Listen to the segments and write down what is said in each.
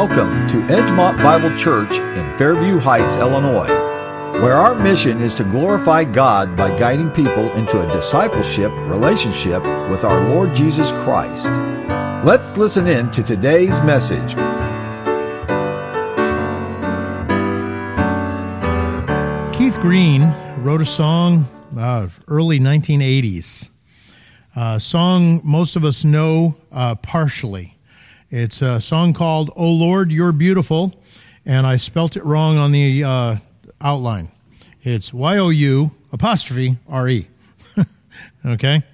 Welcome to Edgemont Bible Church in Fairview Heights, Illinois, where our mission is to glorify God by guiding people into a discipleship relationship with our Lord Jesus Christ. Let's listen in to today's message. Keith Green wrote a song uh, early 1980s. A song most of us know uh, partially. It's a song called "Oh Lord, You're Beautiful," and I spelt it wrong on the uh, outline. It's Y O U apostrophe R E. okay.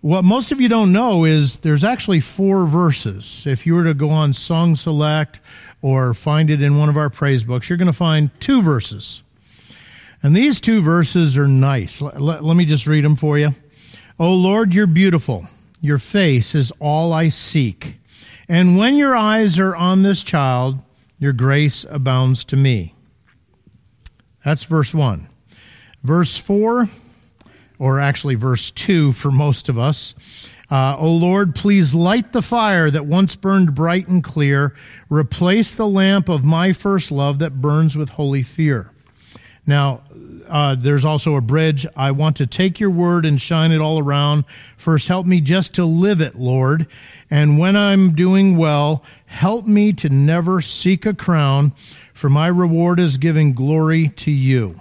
What most of you don't know is there's actually four verses. If you were to go on Song Select or find it in one of our praise books, you're going to find two verses. And these two verses are nice. Let, let, let me just read them for you. Oh Lord, you're beautiful. Your face is all I seek. And when your eyes are on this child, your grace abounds to me. That's verse 1. Verse 4, or actually verse 2 for most of us. Uh, o Lord, please light the fire that once burned bright and clear. Replace the lamp of my first love that burns with holy fear. Now, uh, there's also a bridge. I want to take your word and shine it all around. First, help me just to live it, Lord. And when I'm doing well, help me to never seek a crown, for my reward is giving glory to you.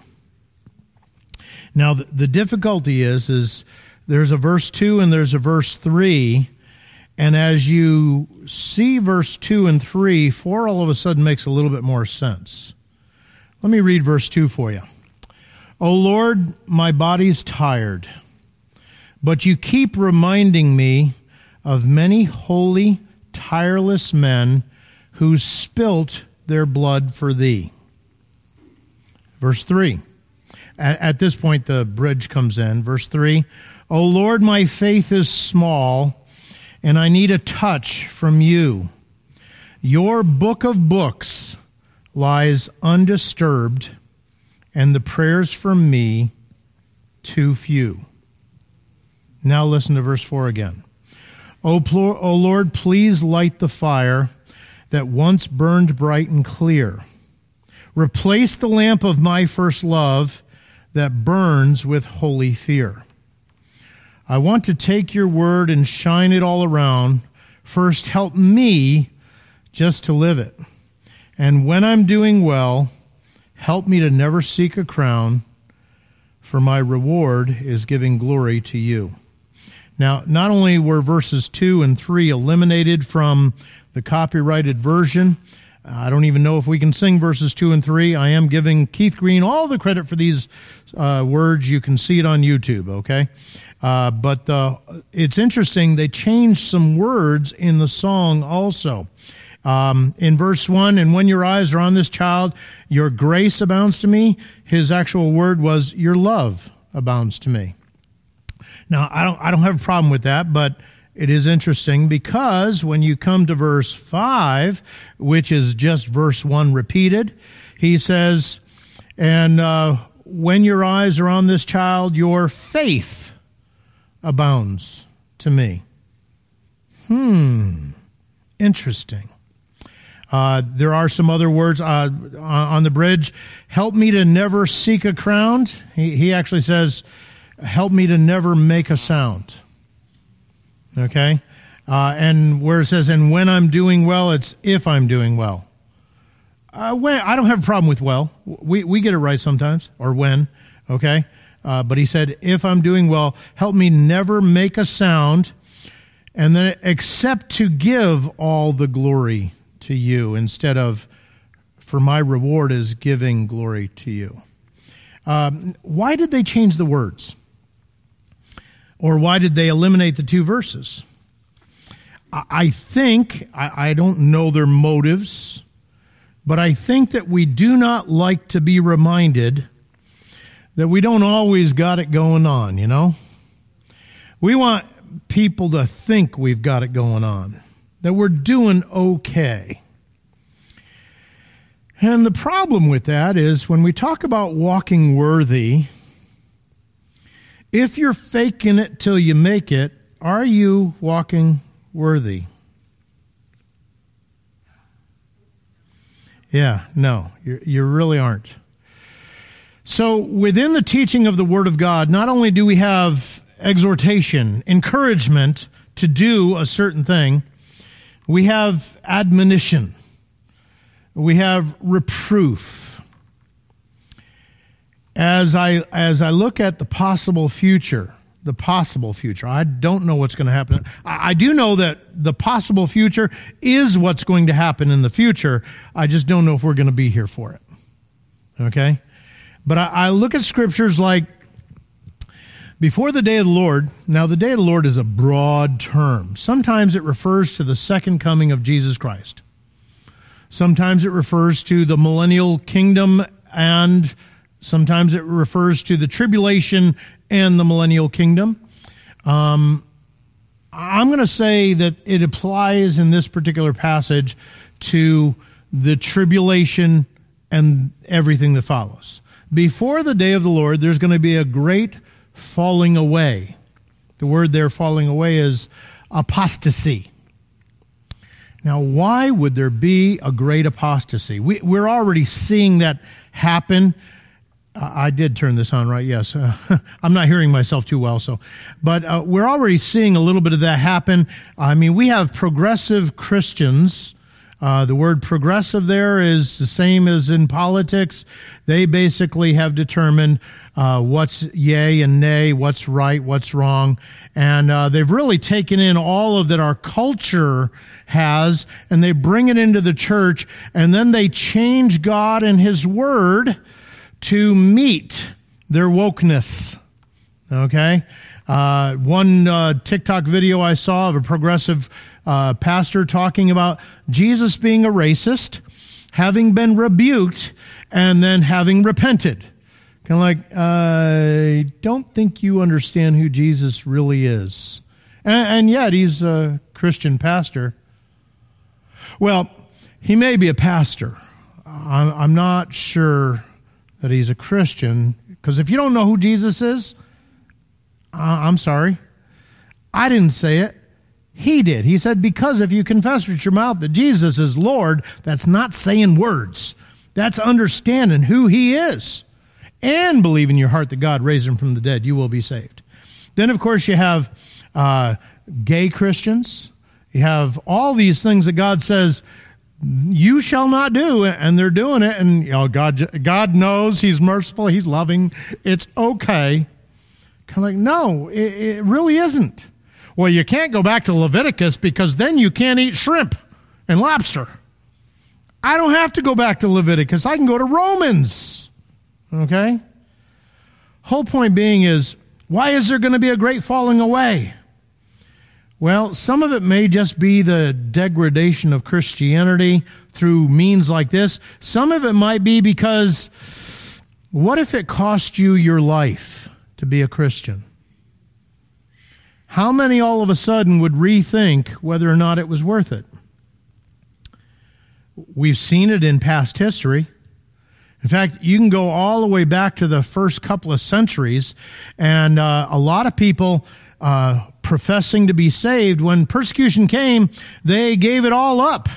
Now, the, the difficulty is, is there's a verse 2 and there's a verse 3. And as you see verse 2 and 3, 4 all of a sudden makes a little bit more sense. Let me read verse 2 for you. O Lord, my body's tired, but you keep reminding me of many holy, tireless men who spilt their blood for thee. Verse 3. At, this point, the bridge comes in. Verse 3 O Lord, my faith is small, and I need a touch from you. Your book of books lies undisturbed, and the prayers for me too few. Now listen to verse 4 again. O, o Lord, please light the fire that once burned bright and clear. Replace the lamp of my first love that burns with holy fear. I want to take your word and shine it all around. First, help me just to live it. And when I'm doing well, help me to never seek a crown, for my reward is giving glory to you. Now, not only were verses 2 and 3 eliminated from the copyrighted version, I don't even know if we can sing verses 2 and 3. I am giving Keith Green all the credit for these uh, words. You can see it on YouTube, okay? Uh, but uh, it's interesting, they changed some words in the song also. Um, in verse 1, and when your eyes are on this child, your grace abounds to me. His actual word was, your love abounds to me. Now, I don't, I don't have a problem with that, but it is interesting because when you come to verse 5, which is just verse 1 repeated, he says, And uh, when your eyes are on this child, your faith abounds to me. Hmm, interesting. Uh, there are some other words uh, on the bridge. Help me to never seek a crown. He, he actually says, help me to never make a sound. Okay? Uh, and where it says, and when I'm doing well, it's if I'm doing well. Uh, when, I don't have a problem with well. We, we get it right sometimes, or when, okay? Uh, but he said, if I'm doing well, help me never make a sound, and then except to give all the glory to you, instead of, for my reward is giving glory to you. Um, why did they change the words? Or why did they eliminate the two verses? I think, I don't know their motives, but I think that we do not like to be reminded that we don't always got it going on, you know? We want people to think we've got it going on, that we're doing okay. And the problem with that is when we talk about walking worthy, if you're faking it till you make it, are you walking worthy? Yeah, no, you really aren't. So, within the teaching of the Word of God, not only do we have exhortation, encouragement to do a certain thing, we have admonition, we have reproof. As I, as I look at the possible future, the possible future, I don't know what's going to happen. I, I do know that the possible future is what's going to happen in the future. I just don't know if we're going to be here for it. Okay? But I, I look at scriptures like before the day of the Lord, now the day of the Lord is a broad term. Sometimes it refers to the second coming of Jesus Christ. Sometimes it refers to the millennial kingdom, and sometimes it refers to the tribulation and the millennial kingdom. Um, I'm going to say that it applies in this particular passage to the tribulation and everything that follows before the day of the Lord, there's going to be a great falling away. The word there, falling away, is apostasy. Now, why would there be a great apostasy? We, are already seeing that happen. I did turn this on, right? Yes. Uh, I'm not hearing myself too well, so. But uh, we're already seeing a little bit of that happen. I mean, we have progressive Christians uh, the word progressive there is the same as in politics. They basically have determined uh, what's yay and nay, what's right, what's wrong. And uh, they've really taken in all of that our culture has and they bring it into the church and then they change God and His Word to meet their wokeness. Okay? Uh, one uh, TikTok video I saw of a progressive uh, pastor talking about Jesus being a racist, having been rebuked, and then having repented. Kind of like, I don't think you understand who Jesus really is. And, and yet, he's a Christian pastor. Well, he may be a pastor. I'm, not sure that he's a Christian, because if you don't know who Jesus is, I'm sorry. I didn't say it. He did. He said, Because if you confess with your mouth that Jesus is Lord, that's not saying words, that's understanding who He is. And believe in your heart that God raised Him from the dead, you will be saved. Then, of course, you have uh, gay Christians. You have all these things that God says you shall not do, and they're doing it. And you know, God, God knows He's merciful, He's loving. It's okay. Kind of like, no, it, it really isn't. Well, you can't go back to Leviticus because then you can't eat shrimp and lobster. I don't have to go back to Leviticus. I can go to Romans. Okay? Whole point being is why is there going to be a great falling away? Well, some of it may just be the degradation of Christianity through means like this. Some of it might be because what if it cost you your life to be a Christian? How many all of a sudden would rethink whether or not it was worth it? We've seen it in past history. In fact, you can go all the way back to the first couple of centuries, and uh, a lot of people uh, professing to be saved, when persecution came, they gave it all up.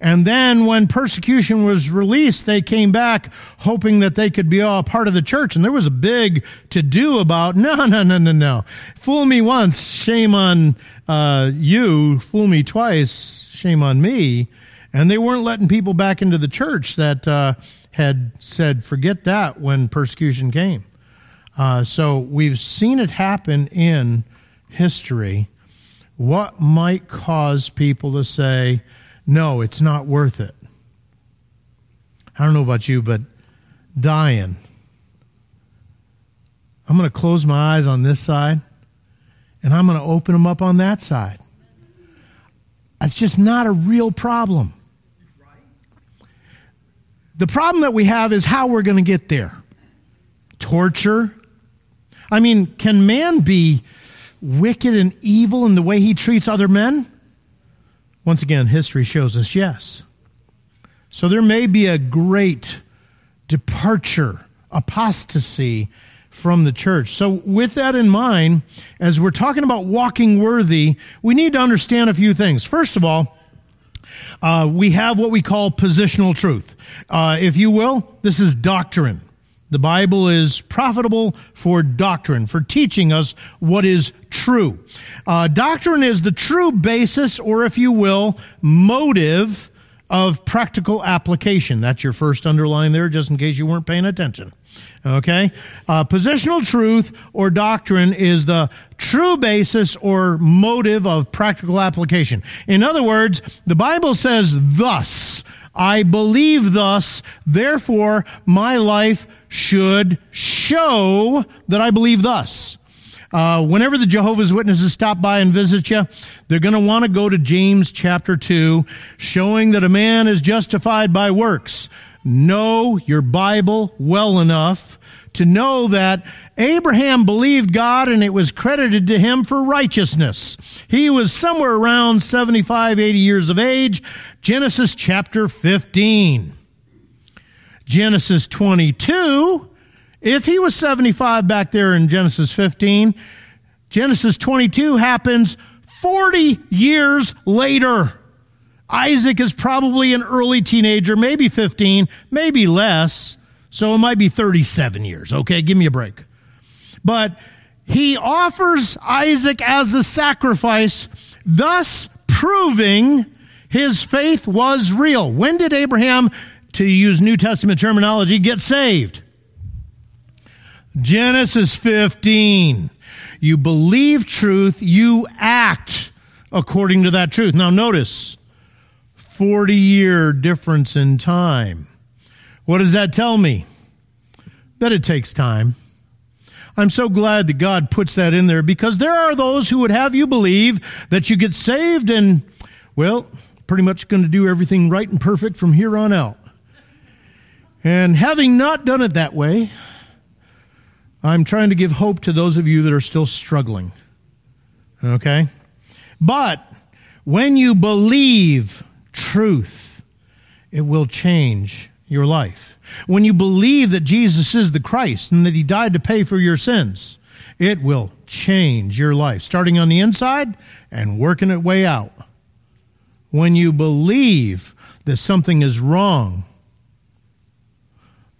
And then when persecution was released, they came back hoping that they could be all part of the church. And there was a big to do about, no, no, no, no, no. Fool me once, shame on uh, you. Fool me twice, shame on me. And they weren't letting people back into the church that uh, had said, forget that when persecution came. Uh, so we've seen it happen in history. What might cause people to say, no, it's not worth it. I don't know about you, but dying. I'm going to close my eyes on this side and I'm going to open them up on that side. That's just not a real problem. The problem that we have is how we're going to get there. Torture. I mean, can man be wicked and evil in the way he treats other men? Once again, history shows us yes. So there may be a great departure, apostasy from the church. So, with that in mind, as we're talking about walking worthy, we need to understand a few things. First of all, Uh, we have what we call positional truth. Uh, if you will, this is doctrine. The Bible is profitable for doctrine, for teaching us what is true. Uh, doctrine is the true basis, or if you will, motive of practical application. That's your first underline there, just in case you weren't paying attention. Okay? Uh, positional truth or doctrine is the true basis or motive of practical application. In other words, the Bible says, thus, I believe thus, therefore my life should show that I believe thus. Uh, whenever the Jehovah's Witnesses stop by and visit you, they're going to want to go to James chapter 2, showing that a man is justified by works. Know your Bible well enough to know that Abraham believed God and it was credited to him for righteousness. He was somewhere around 75, 80 years of age. Genesis chapter 15. Genesis 22 if he was 75 back there in Genesis 15, Genesis 22 happens 40 years later. Isaac is probably an early teenager, maybe 15, maybe less. So it might be 37 years. Okay, give me a break. But he offers Isaac as the sacrifice, thus proving his faith was real. When did Abraham, to use New Testament terminology, get saved? Genesis 15. You believe truth, you act according to that truth. Now, notice 40 year difference in time. What does that tell me? That it takes time. I'm so glad that God puts that in there because there are those who would have you believe that you get saved and, well, pretty much going to do everything right and perfect from here on out. And having not done it that way, I'm trying to give hope to those of you that are still struggling. Okay? But when you believe truth, it will change your life. When you believe that Jesus is the Christ and that he died to pay for your sins, it will change your life, starting on the inside and working its way out. When you believe that something is wrong,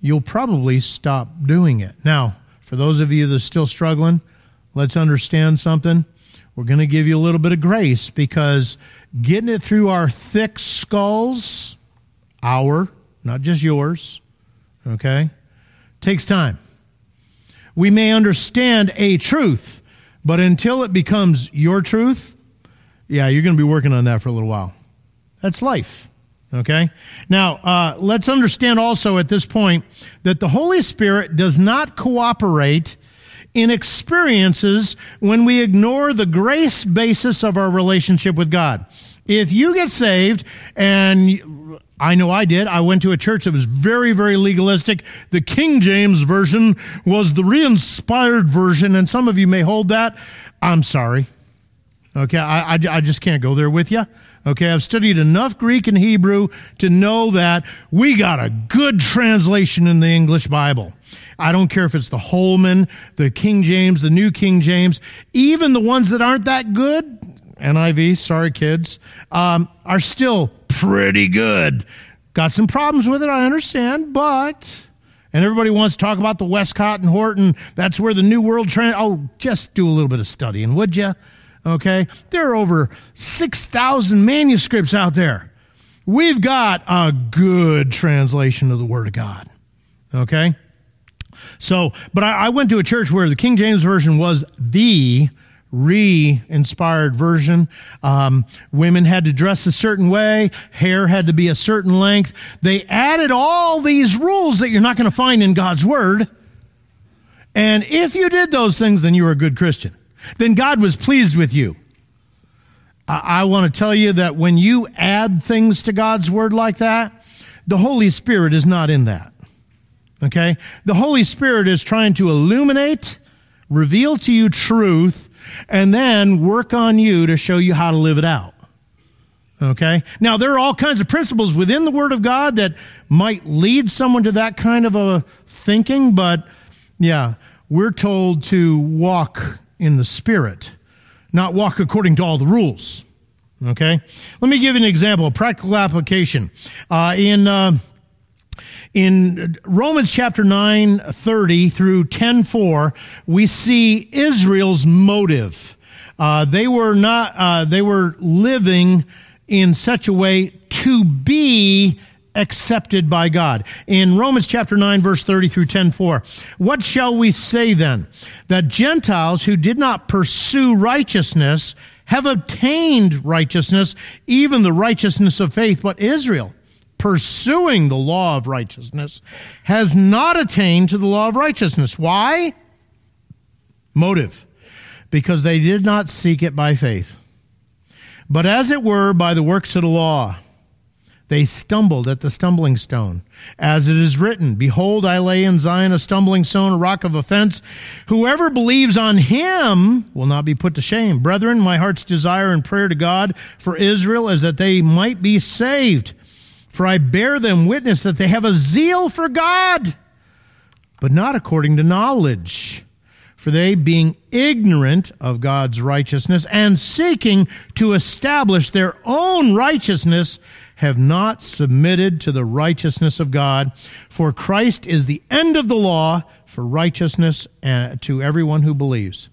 you'll probably stop doing it. Now, for those of you that are still struggling, let's understand something. We're going to give you a little bit of grace because getting it through our thick skulls, our, not just yours, okay, takes time. We may understand a truth, but until it becomes your truth, yeah, you're going to be working on that for a little while. That's life. Okay? Now, uh, let's understand also at this point that the Holy Spirit does not cooperate in experiences when we ignore the grace basis of our relationship with God. If you get saved, and I know I did, I went to a church that was very, very legalistic. The King James Version was the re inspired version, and some of you may hold that. I'm sorry. Okay, I, I, I just can't go there with you. Okay, I've studied enough Greek and Hebrew to know that we got a good translation in the English Bible. I don't care if it's the Holman, the King James, the New King James, even the ones that aren't that good, NIV, sorry kids, um, are still pretty good. Got some problems with it, I understand, but. And everybody wants to talk about the Westcott and Hort. That's where the New World Trend. Oh, just do a little bit of studying, would you? Okay? There are over 6,000 manuscripts out there. We've got a good translation of the Word of God. Okay? So, but I, I went to a church where the King James Version was the re inspired version. Um, women had to dress a certain way, hair had to be a certain length. They added all these rules that you're not going to find in God's Word. And if you did those things, then you were a good Christian then God was pleased with you. I, I want to tell you that when you add things to God's word like that, the Holy Spirit is not in that. Okay? The Holy Spirit is trying to illuminate, reveal to you truth, and then work on you to show you how to live it out. Okay? Now, there are all kinds of principles within the Word of God that might lead someone to that kind of a thinking, but yeah, we're told to walk in the Spirit, not walk according to all the rules. Okay? Let me give you an example, a practical application. Uh, in. Uh, in Romans chapter 9, 30 through 10, 4, we see Israel's motive. Uh, they were not, uh, they were living in such a way to be accepted by God. In Romans chapter 9 verse 30 through 10 4, what shall we say then? That Gentiles who did not pursue righteousness have obtained righteousness, even the righteousness of faith, but Israel pursuing the law of righteousness, has not attained to the law of righteousness. Why? Motive. Because they did not seek it by faith, but as it were by the works of the law. They stumbled at the stumbling stone. As it is written, Behold, I lay in Zion a stumbling stone, a rock of offense. Whoever believes on him will not be put to shame. Brethren, my heart's desire and prayer to God for Israel is that they might be saved. For I bear them witness that they have a zeal for God, but not according to knowledge. For they, being ignorant of God's righteousness and seeking to establish their own righteousness, have not submitted to the righteousness of God. For Christ is the end of the law for righteousness uh, to everyone who believes.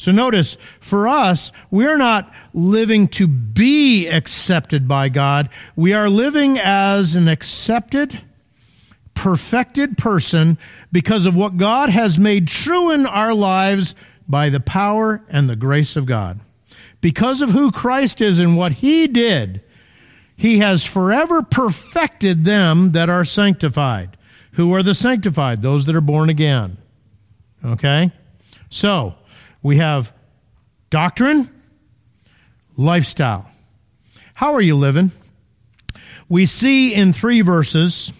So notice, for us, we're not living to be accepted by God. We are living as an accepted, perfected person because of what God has made true in our lives by the power and the grace of God. Because of who Christ is and what he did, he has forever perfected them that are sanctified. Who are the sanctified? Those that are born again. Okay? So, we have doctrine, lifestyle. How are you living? We see in three verses.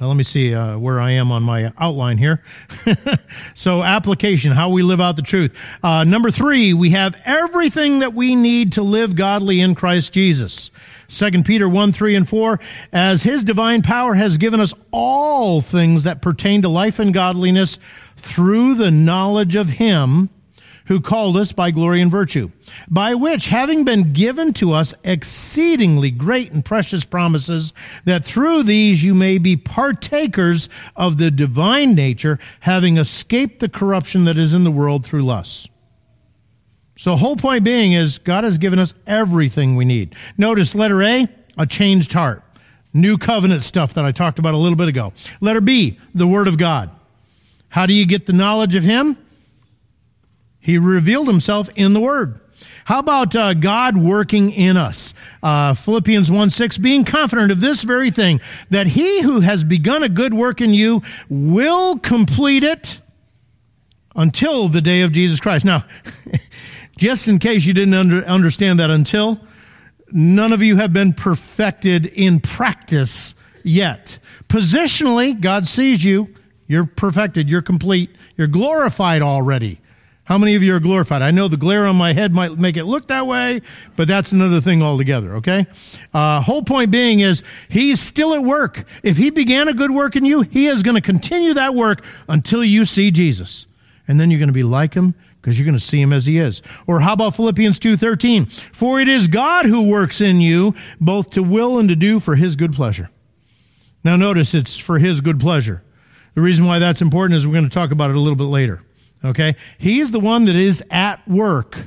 Well, let me see uh, where I am on my outline here. so, application, how we live out the truth. Uh, number three, we have everything that we need to live godly in Christ Jesus. 2 Peter 1, 3, and 4, as his divine power has given us all things that pertain to life and godliness through the knowledge of him who called us by glory and virtue, by which, having been given to us exceedingly great and precious promises, that through these you may be partakers of the divine nature, having escaped the corruption that is in the world through lusts. So, whole point being is God has given us everything we need. Notice letter A, a changed heart. New covenant stuff that I talked about a little bit ago. Letter B, the Word of God. How do you get the knowledge of Him? He revealed himself in the Word. How about uh, God working in us? Uh, Philippians 1 6, being confident of this very thing, that he who has begun a good work in you will complete it until the day of Jesus Christ. Now, just in case you didn't under, understand that until, none of you have been perfected in practice yet. Positionally, God sees you. You're perfected. You're complete. You're glorified already. How many of you are glorified? I know the glare on my head might make it look that way, but that's another thing altogether, okay? Uh, whole point being is he's still at work. If he began a good work in you, he is going to continue that work until you see Jesus. And then you're going to be like him because you're going to see him as he is. Or how about Philippians 2:13? For it is God who works in you both to will and to do for his good pleasure. Now notice it's for his good pleasure. The reason why that's important is we're going to talk about it a little bit later. Okay? He's the one that is at work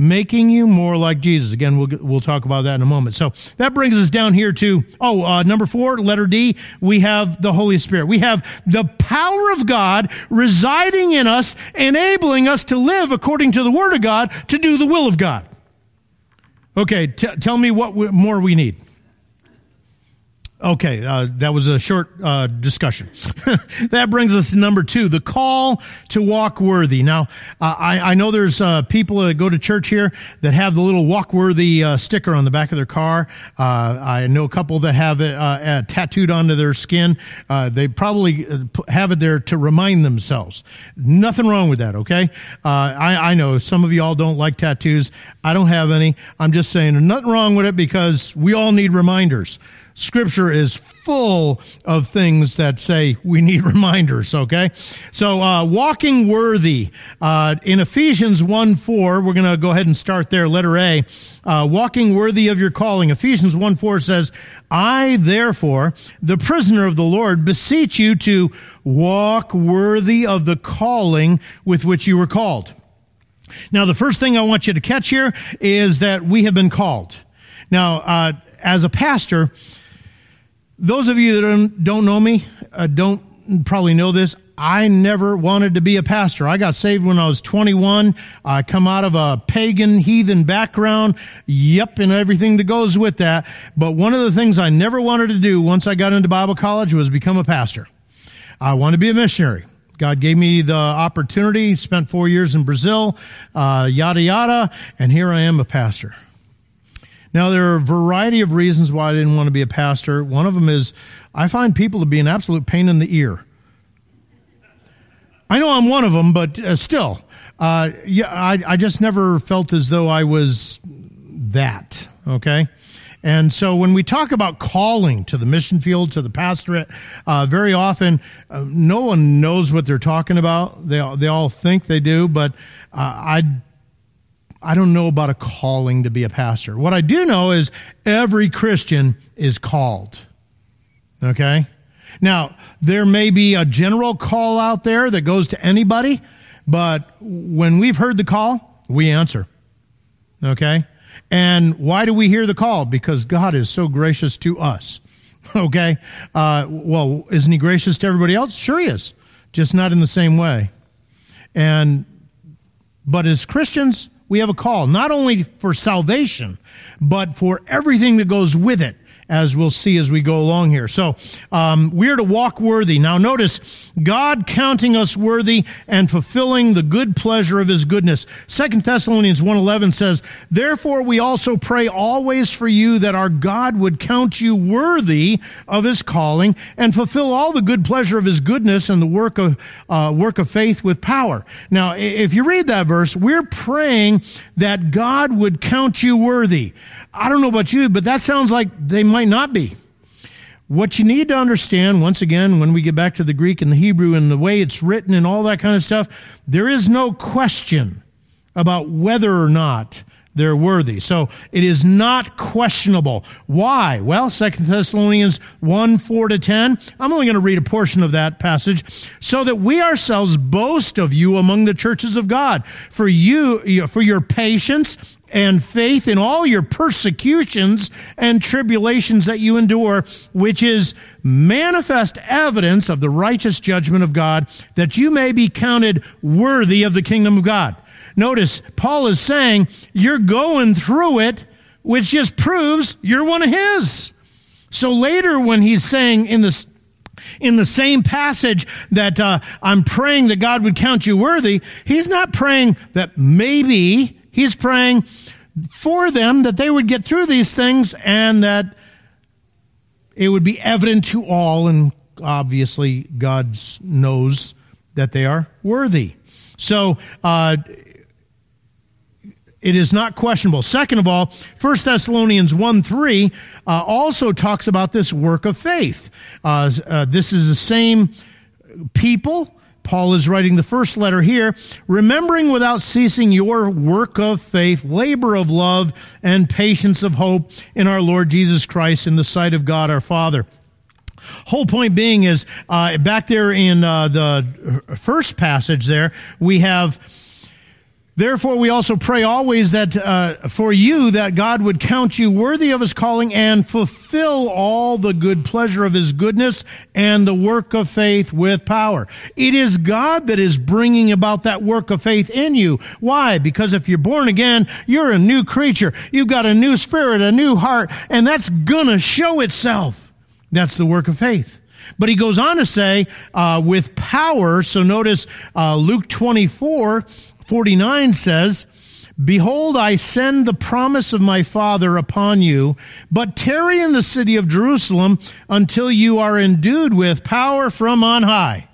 making you more like Jesus. Again, we'll, we'll talk about that in a moment. So that brings us down here to, oh, uh, number four, letter D, we have the Holy Spirit. We have the power of God residing in us, enabling us to live according to the Word of God, to do the will of God. Okay, t- tell me what more we need. Okay, uh, that was a short uh, discussion. that brings us to number two, the call to walk worthy. Now, uh, I, I, know there's uh, people that go to church here that have the little walk worthy uh, sticker on the back of their car. Uh, I know a couple that have it tattooed onto their skin. they probably have it there to remind themselves. Nothing wrong with that, okay? I, I know some of you all don't like tattoos. I don't have any. I'm just saying nothing wrong with it because we all need reminders. Scripture is full of things that say we need reminders, okay? So, uh, walking worthy. Uh, in Ephesians 1 4, we're going to go ahead and start there, letter A. Uh, walking worthy of your calling. Ephesians 1 4 says, I, therefore, the prisoner of the Lord, beseech you to walk worthy of the calling with which you were called. Now, the first thing I want you to catch here is that we have been called. Now, uh, as a pastor, those of you that don't, know me uh, don't probably know this. I never wanted to be a pastor. I got saved when I was 21. I come out of a pagan, heathen background. Yep, and everything that goes with that. But one of the things I never wanted to do once I got into Bible college was become a pastor. I wanted to be a missionary. God gave me the opportunity, spent four years in Brazil, uh, yada, yada, and here I am a pastor. Now, there are a variety of reasons why I didn't want to be a pastor. One of them is I find people to be an absolute pain in the ear. I know I'm one of them, but uh, still, uh, yeah, I, I just never felt as though I was that, okay? And so when we talk about calling to the mission field, to the pastorate, uh, very often uh, no one knows what they're talking about. They, they all think they do, but uh, I I don't know about a calling to be a pastor. What I do know is every Christian is called. Okay? Now, there may be a general call out there that goes to anybody, but when we've heard the call, we answer. Okay? And why do we hear the call? Because God is so gracious to us. Okay? Uh, well, isn't He gracious to everybody else? Sure, He is. Just not in the same way. And, but as Christians, we have a call, not only for salvation, but for everything that goes with it as we'll see as we go along here. So um, we're to walk worthy. Now notice God counting us worthy and fulfilling the good pleasure of His goodness. Second Thessalonians 1.11 says, Therefore we also pray always for you that our God would count you worthy of His calling and fulfill all the good pleasure of His goodness and the work of uh, work of faith with power. Now, if you read that verse, we're praying that God would count you worthy. I don't know about you, but that sounds like they might not be. What you need to understand, once again, when we get back to the Greek and the Hebrew and the way it's written and all that kind of stuff, there is no question about whether or not they're worthy. So it is not questionable. Why? Well, Second Thessalonians 1 4 to 10. I'm only going to read a portion of that passage. So that we ourselves boast of you among the churches of God, for you, for your patience and faith in all your persecutions and tribulations that you endure, which is manifest evidence of the righteous judgment of God, that you may be counted worthy of the kingdom of God. Notice, Paul is saying, you're going through it, which just proves you're one of his. So later, when he's saying in this in the same passage that uh, I'm praying that God would count you worthy, he's not praying that maybe He's praying for them that they would get through these things and that it would be evident to all, and obviously God knows that they are worthy. So, uh, it is not questionable. Second of all, 1 Thessalonians 1 3 uh, also talks about this work of faith. Uh, uh, this is the same people Paul is writing the first letter here, remembering without ceasing your work of faith, labor of love, and patience of hope in our Lord Jesus Christ in the sight of God our Father. Whole point being is uh, back there in uh, the first passage there, we have Therefore, we also pray always that uh, for you that God would count you worthy of his calling and fulfill all the good pleasure of his goodness and the work of faith with power. It is God that is bringing about that work of faith in you. Why? Because if you're born again, you're a new creature. You've got a new spirit, a new heart, and that's gonna show itself. That's the work of faith. But he goes on to say, uh, with power. So notice uh, Luke 24 49 says, Behold, I send the promise of my Father upon you, but tarry in the city of Jerusalem until you are endued with power from on high.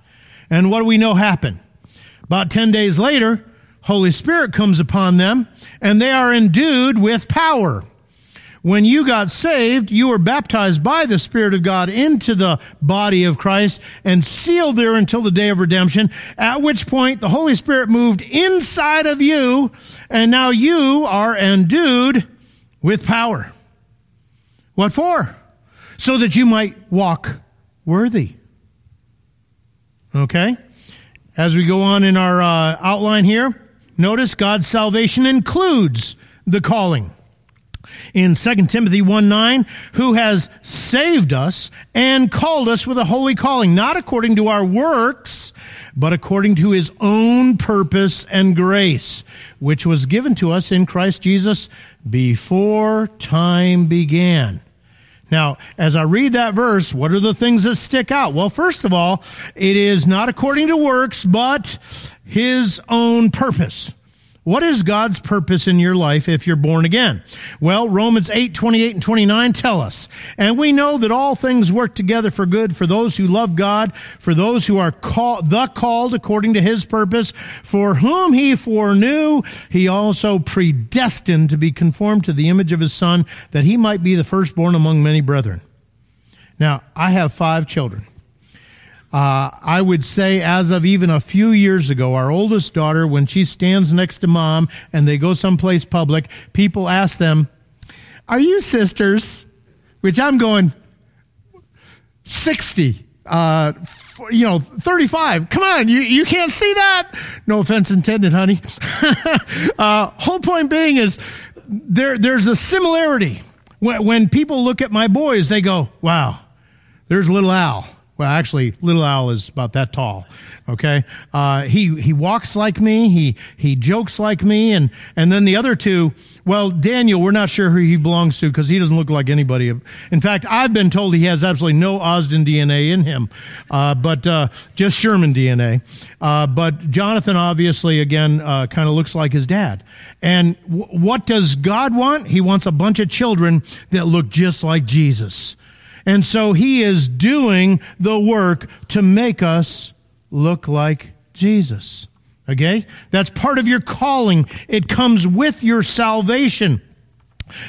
And what do we know happened? About 10 days later, Holy Spirit comes upon them, and they are endued with power. When you got saved, you were baptized by the Spirit of God into the body of Christ and sealed there until the day of redemption, at which point the Holy Spirit moved inside of you, and now you are endued with power. What for? So that you might walk worthy. Okay? As we go on in our uh, outline here, notice God's salvation includes the calling in 2 Timothy 1 9, who has saved us and called us with a holy calling, not according to our works, but according to his own purpose and grace, which was given to us in Christ Jesus before time began. Now, as I read that verse, what are the things that stick out? Well, first of all, it is not according to works, but his own purpose. What is God's purpose in your life if you're born again? Well, Romans 8, 28 and 29 tell us, and we know that all things work together for good for those who love God, for those who are called, the called according to his purpose, for whom he foreknew, he also predestined to be conformed to the image of his son, that he might be the firstborn among many brethren. Now, I have five children. Uh, I would say, as of even a few years ago, our oldest daughter, when she stands next to mom and they go someplace public, people ask them, Are you sisters? Which I'm going, 60, uh, you know, 35. Come on, you, you can't see that. No offense intended, honey. uh, whole point being is there, there's a similarity. When, when people look at my boys, they go, Wow, there's little Al well, actually, little Al is about that tall. Okay, uh, he he walks like me. He he jokes like me, and and then the other two. Well, Daniel, we're not sure who he belongs to because he doesn't look like anybody. In fact, I've been told he has absolutely no Osden DNA in him, uh, but uh, just Sherman DNA. Uh, but Jonathan, obviously, again, uh, kind of looks like his dad. And w- what does God want? He wants a bunch of children that look just like Jesus. And so he is doing the work to make us look like Jesus. Okay? That's part of your calling. It comes with your salvation.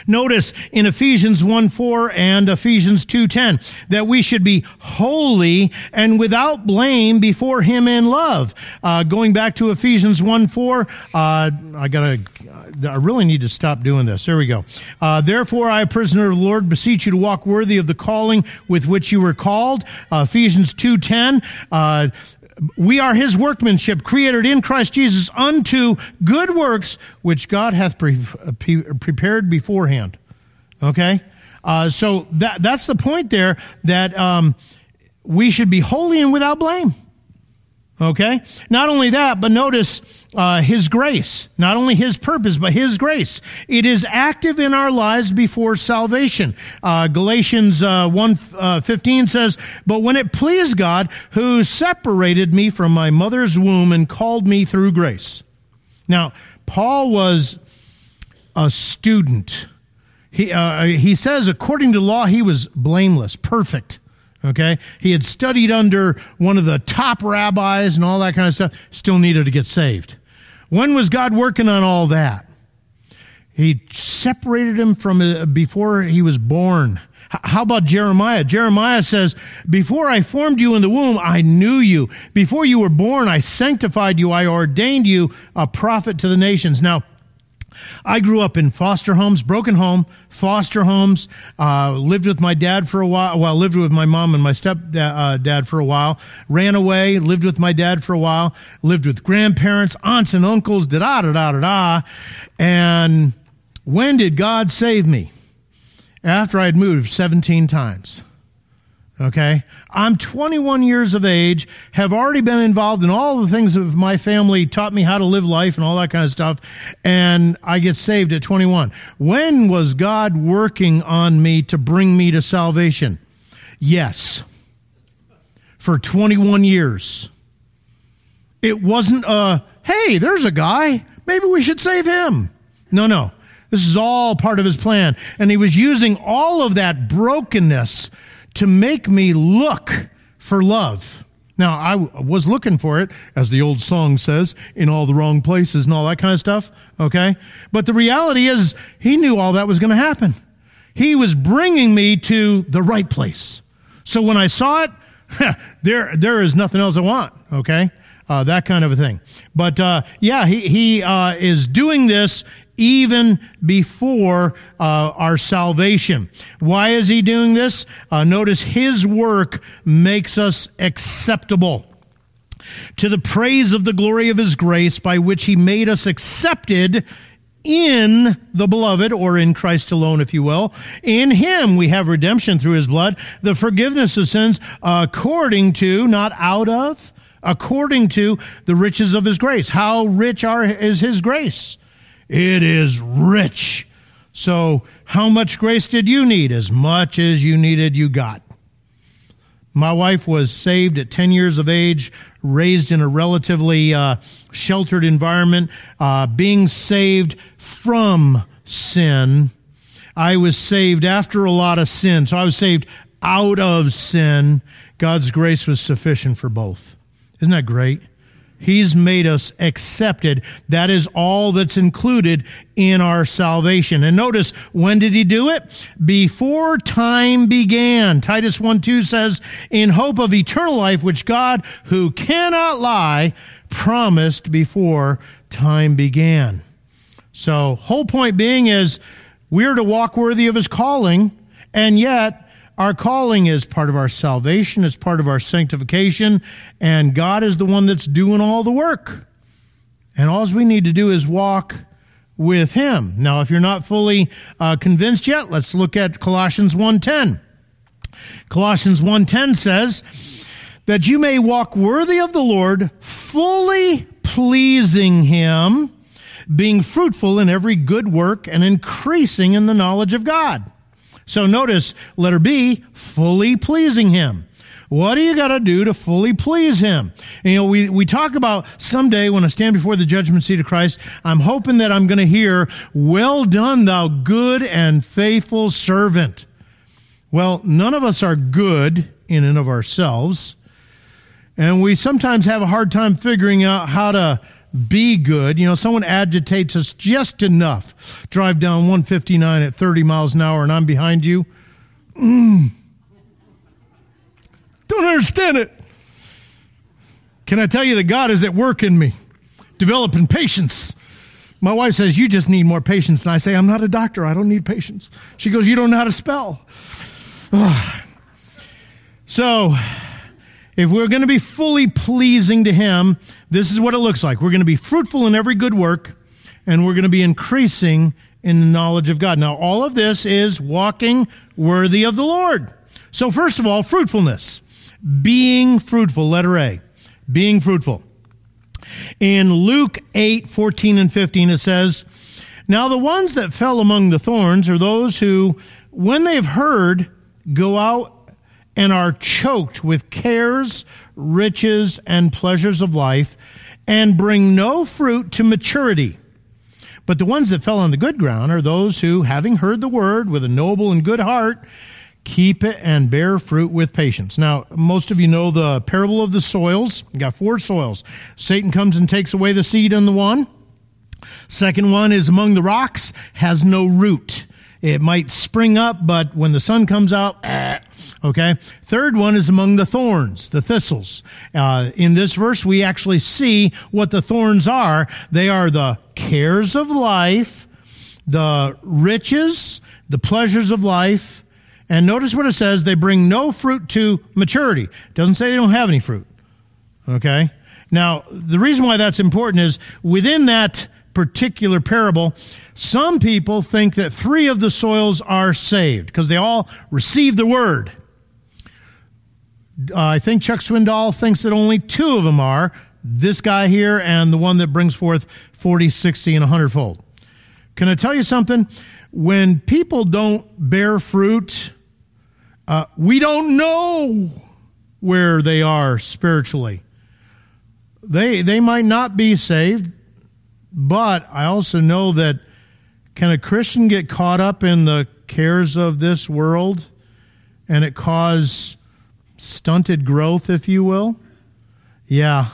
Notice in Ephesians 1 4 and Ephesians 2 10 that we should be holy and without blame before Him in love. Uh, going back to Ephesians 1 4, uh, I gotta, I really need to stop doing this. There we go. Uh, Therefore, I, a prisoner of the Lord, beseech you to walk worthy of the calling with which you were called. Uh, Ephesians 2 10, uh, we are his workmanship, created in Christ Jesus unto good works, which God hath pre- pre- prepared beforehand. Okay? Uh, so that, that's the point there that um, we should be holy and without blame. Okay? Not only that, but notice uh, His grace. Not only His purpose, but His grace. It is active in our lives before salvation. Uh, Galatians uh, 1 uh, 15 says, But when it pleased God, who separated me from my mother's womb and called me through grace. Now, Paul was a student. He, uh, he says, according to law, he was blameless, perfect. Okay? He had studied under one of the top rabbis and all that kind of stuff, still needed to get saved. When was God working on all that? He separated him from uh, before he was born. How about Jeremiah? Jeremiah says, Before I formed you in the womb, I knew you. Before you were born, I sanctified you. I ordained you a prophet to the nations. Now, I grew up in foster homes, broken home, foster homes. Uh, lived with my dad for a while. Well, lived with my mom and my stepdad uh, for a while. Ran away. Lived with my dad for a while. Lived with grandparents, aunts, and uncles. Da da da da da. And when did God save me? After I'd moved 17 times. Okay? I'm 21 years of age, have already been involved in all the things that my family taught me how to live life and all that kind of stuff, and I get saved at 21. When was God working on me to bring me to salvation? Yes. For 21 years. It wasn't a, hey, there's a guy, maybe we should save him. No, no. This is all part of his plan. And he was using all of that brokenness to make me look for love. Now, I was looking for it, as the old song says, in all the wrong places and all that kind of stuff, okay? But the reality is, he knew all that was going to happen. He was bringing me to the right place. So when I saw it, there, there is nothing else I want, okay? Uh, that kind of a thing. But uh, yeah, he, he uh, is doing this even before uh, our salvation. Why is he doing this? Uh, notice his work makes us acceptable to the praise of the glory of his grace by which he made us accepted in the beloved, or in Christ alone, if you will. In him we have redemption through his blood, the forgiveness of sins according to, not out of, according to the riches of his grace. How rich are, is his grace? It is rich. So, how much grace did you need? As much as you needed, you got. My wife was saved at 10 years of age, raised in a relatively uh, sheltered environment, uh, being saved from sin. I was saved after a lot of sin. So I was saved out of sin. God's grace was sufficient for both. Isn't that great? He's made us accepted. That is all that's included in our salvation. And notice, when did he do it? Before time began. Titus 1 2 says, in hope of eternal life, which God, who cannot lie, promised before time began. So, whole point being is, we're to walk worthy of his calling, and yet, our calling is part of our salvation, it's part of our sanctification, and God is the one that's doing all the work. And all we need to do is walk with him. Now, if you're not fully uh, convinced yet, let's look at Colossians 1:10. Colossians 1:10 says that you may walk worthy of the Lord, fully pleasing him, being fruitful in every good work and increasing in the knowledge of God. So notice letter B, fully pleasing him. What do you got to do to fully please him? You know, we, we talk about someday when I stand before the judgment seat of Christ, I'm hoping that I'm going to hear, well done, thou good and faithful servant. Well, none of us are good in and of ourselves. And we sometimes have a hard time figuring out how to be good. You know, someone agitates us just enough. Drive down 159 at 30 miles an hour and I'm behind you. Mm. Don't understand it. Can I tell you that God is at work in me, developing patience? My wife says, You just need more patience. And I say, I'm not a doctor. I don't need patience. She goes, You don't know how to spell. so, if we're going to be fully pleasing to Him, this is what it looks like. We're going to be fruitful in every good work, and we're going to be increasing in the knowledge of God. Now, all of this is walking worthy of the Lord. So, first of all, fruitfulness. Being fruitful, letter A. Being fruitful. In Luke 8, 14 and 15, it says, Now the ones that fell among the thorns are those who, when they've heard, go out and are choked with cares, riches, and pleasures of life, and bring no fruit to maturity. But the ones that fell on the good ground are those who, having heard the word with a noble and good heart, keep it and bear fruit with patience. Now, most of you know the parable of the soils. You got four soils. Satan comes and takes away the seed in the one. Second one is among the rocks, has no root. It might spring up, but when the sun comes out, eh, okay. Third one is among the thorns, the thistles. Uh, in this verse, we actually see what the thorns are. They are the cares of life, the riches, the pleasures of life. And notice what it says they bring no fruit to maturity. It doesn't say they don't have any fruit. Okay? Now, the reason why that's important is within that particular parable, some people think that three of the soils are saved because they all receive the word. Uh, I think Chuck Swindoll thinks that only two of them are this guy here and the one that brings forth 40, 60, and 100 fold. Can I tell you something? When people don't bear fruit, uh, we don't know where they are spiritually. They, they might not be saved. But I also know that can a Christian get caught up in the cares of this world and it cause stunted growth, if you will? Yeah.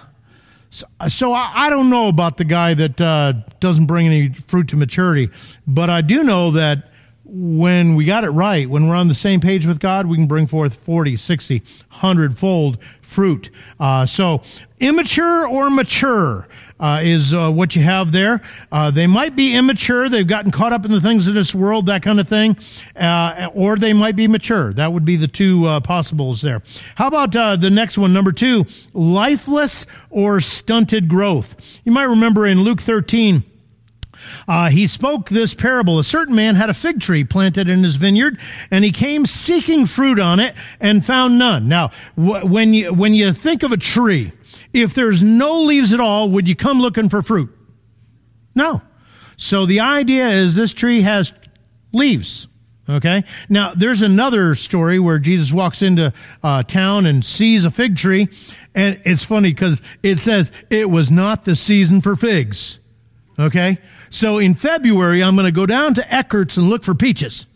So, so I, I, don't know about the guy that uh, doesn't bring any fruit to maturity, but I do know that when we got it right, when we're on the same page with God, we can bring forth 40, 60, 100 fold fruit. Uh, so, immature or mature uh, is uh, what you have there. Uh, they might be immature, they've gotten caught up in the things of this world, that kind of thing, uh, or they might be mature. That would be the two uh, possibles there. How about the next one, number two, lifeless or stunted growth? You might remember in Luke 13, uh, he spoke this parable. A certain man had a fig tree planted in his vineyard, and he came seeking fruit on it and found none. Now, wh- when you when you think of a tree, if there's no leaves at all, would you come looking for fruit? No. So the idea is this tree has leaves. Okay. Now there's another story where Jesus walks into uh, town and sees a fig tree, and it's funny because it says it was not the season for figs. Okay? So in February, I'm going to go down to Eckert's and look for peaches.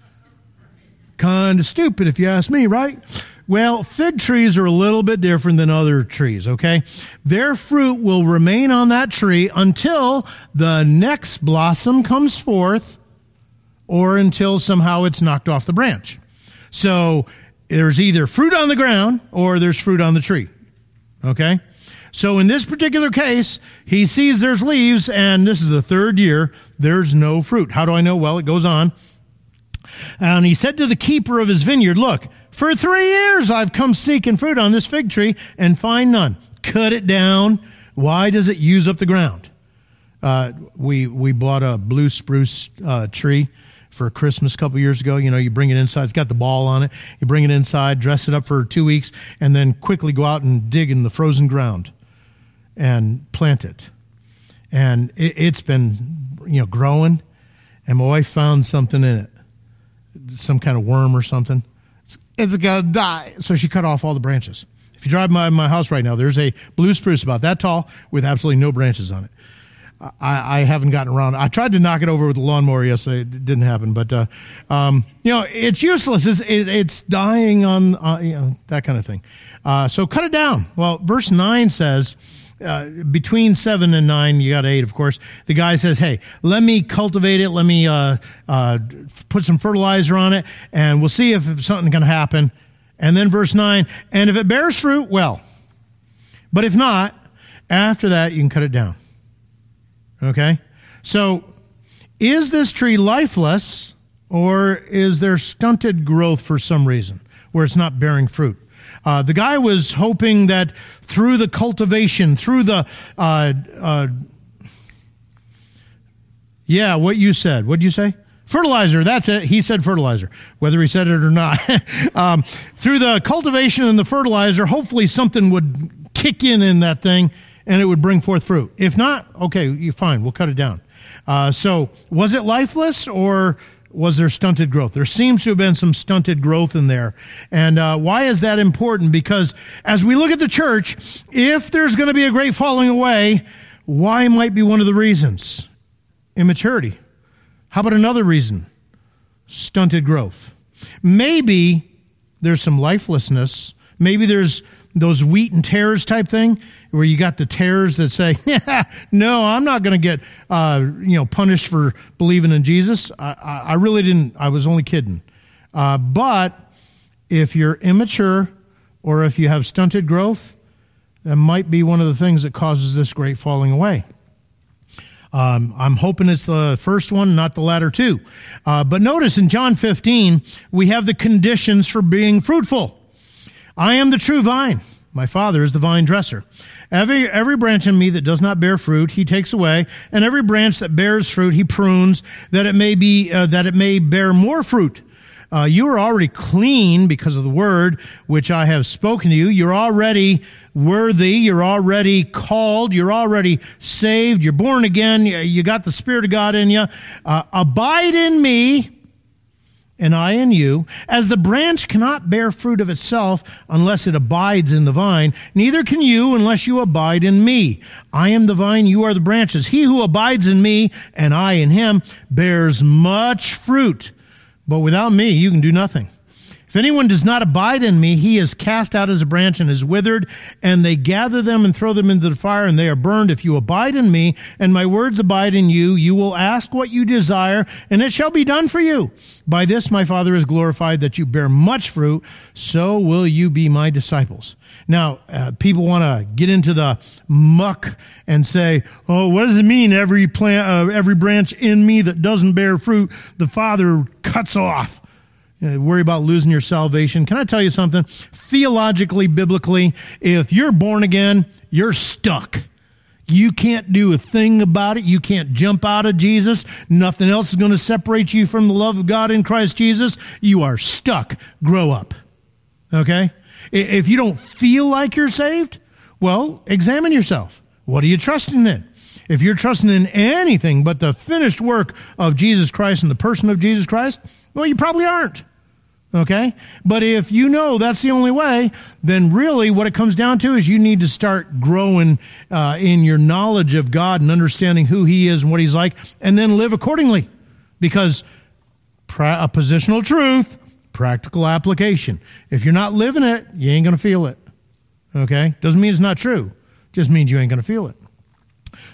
Kind of stupid if you ask me, right? Well, fig trees are a little bit different than other trees, okay? Their fruit will remain on that tree until the next blossom comes forth or until somehow it's knocked off the branch. So there's either fruit on the ground or there's fruit on the tree, okay? So in this particular case, he sees there's leaves, and this is the third year, there's no fruit. How do I know? Well, it goes on. And he said to the keeper of his vineyard, Look, for three years I've come seeking fruit on this fig tree and find none. Cut it down. Why does it use up the ground? Uh, we, we bought a blue spruce uh, tree for Christmas a couple years ago. You know, you bring it inside, it's got the ball on it. You bring it inside, dress it up for two weeks, and then quickly go out and dig in the frozen ground and plant it. And it, has been, you know, growing. And my wife found something in it, some kind of worm or something. It's, it's gonna die. So she cut off all the branches. If you drive by my house right now, there's a blue spruce about that tall with absolutely no branches on it. I, I, haven't gotten around. I tried to knock it over with a lawnmower yesterday. It didn't happen. But, uh, um, you know, it's useless. It's, it, it's dying on, uh, you know, that kind of thing. Uh, so cut it down. Well, verse 9 says, uh, between seven and nine, you got eight, of course. The guy says, "Hey, let me cultivate it. Let me uh, uh, put some fertilizer on it, and we'll see if, if something can happen." And then verse nine, and if it bears fruit, well. But if not, after that, you can cut it down. Okay, so is this tree lifeless, or is there stunted growth for some reason where it's not bearing fruit? Uh, the guy was hoping that through the cultivation, through the, uh, uh, yeah, what you said. What did you say? Fertilizer, that's it. He said fertilizer, whether he said it or not. um, through the cultivation and the fertilizer, hopefully something would kick in in that thing and it would bring forth fruit. If not, okay, you're fine, we'll cut it down. Uh, so, was it lifeless or was there stunted growth? There seems to have been some stunted growth in there. And uh, why is that important? Because as we look at the church, if there's going to be a great falling away, why might be one of the reasons? Immaturity. How about another reason? Stunted growth. Maybe there's some lifelessness. Maybe there's those wheat and tares type thing, where you got the tares that say, yeah, "No, I'm not going to get uh, you know punished for believing in Jesus." I, I, really didn't. I was only kidding. Uh, but if you're immature or if you have stunted growth, that might be one of the things that causes this great falling away. Um, I'm hoping it's the first one, not the latter two. Uh, but notice in John 15, we have the conditions for being fruitful. I am the true vine. My Father is the vine dresser. Every, every branch in me that does not bear fruit, he takes away, and every branch that bears fruit, he prunes, that it may be, uh, that it may bear more fruit. Uh, you are already clean because of the word which I have spoken to you. You're already worthy. You're already called. You're already saved. You're born again. You got the Spirit of God in you. Uh, abide in me and I in you. As the branch cannot bear fruit of itself unless it abides in the vine, neither can you unless you abide in me. I am the vine, you are the branches. He who abides in me and I in him bears much fruit. But without me, you can do nothing. If anyone does not abide in me, he is cast out as a branch and is withered, and they gather them and throw them into the fire, and they are burned. If you abide in me, and my words abide in you, you will ask what you desire, and it shall be done for you. By this my Father is glorified, that you bear much fruit, so will you be my disciples. Now, uh, people want to get into the muck and say, "Oh, what does it mean? Every plant, uh, every branch in me that doesn't bear fruit, the Father cuts off." You worry about losing your salvation. Can I tell you something? Theologically, biblically, if you're born again, you're stuck. You can't do a thing about it. You can't jump out of Jesus. Nothing else is going to separate you from the love of God in Christ Jesus. You are stuck. Grow up. Okay? If you don't feel like you're saved, well, examine yourself. What are you trusting in? If you're trusting in anything but the finished work of Jesus Christ and the person of Jesus Christ, well, you probably aren't. Okay? But if you know that's the only way, then really what it comes down to is you need to start growing uh, in your knowledge of God and understanding who He is and what He's like, and then live accordingly. Because pra- a positional truth, practical application. If you're not living it, you ain't going to feel it. Okay? Doesn't mean it's not true, just means you ain't going to feel it.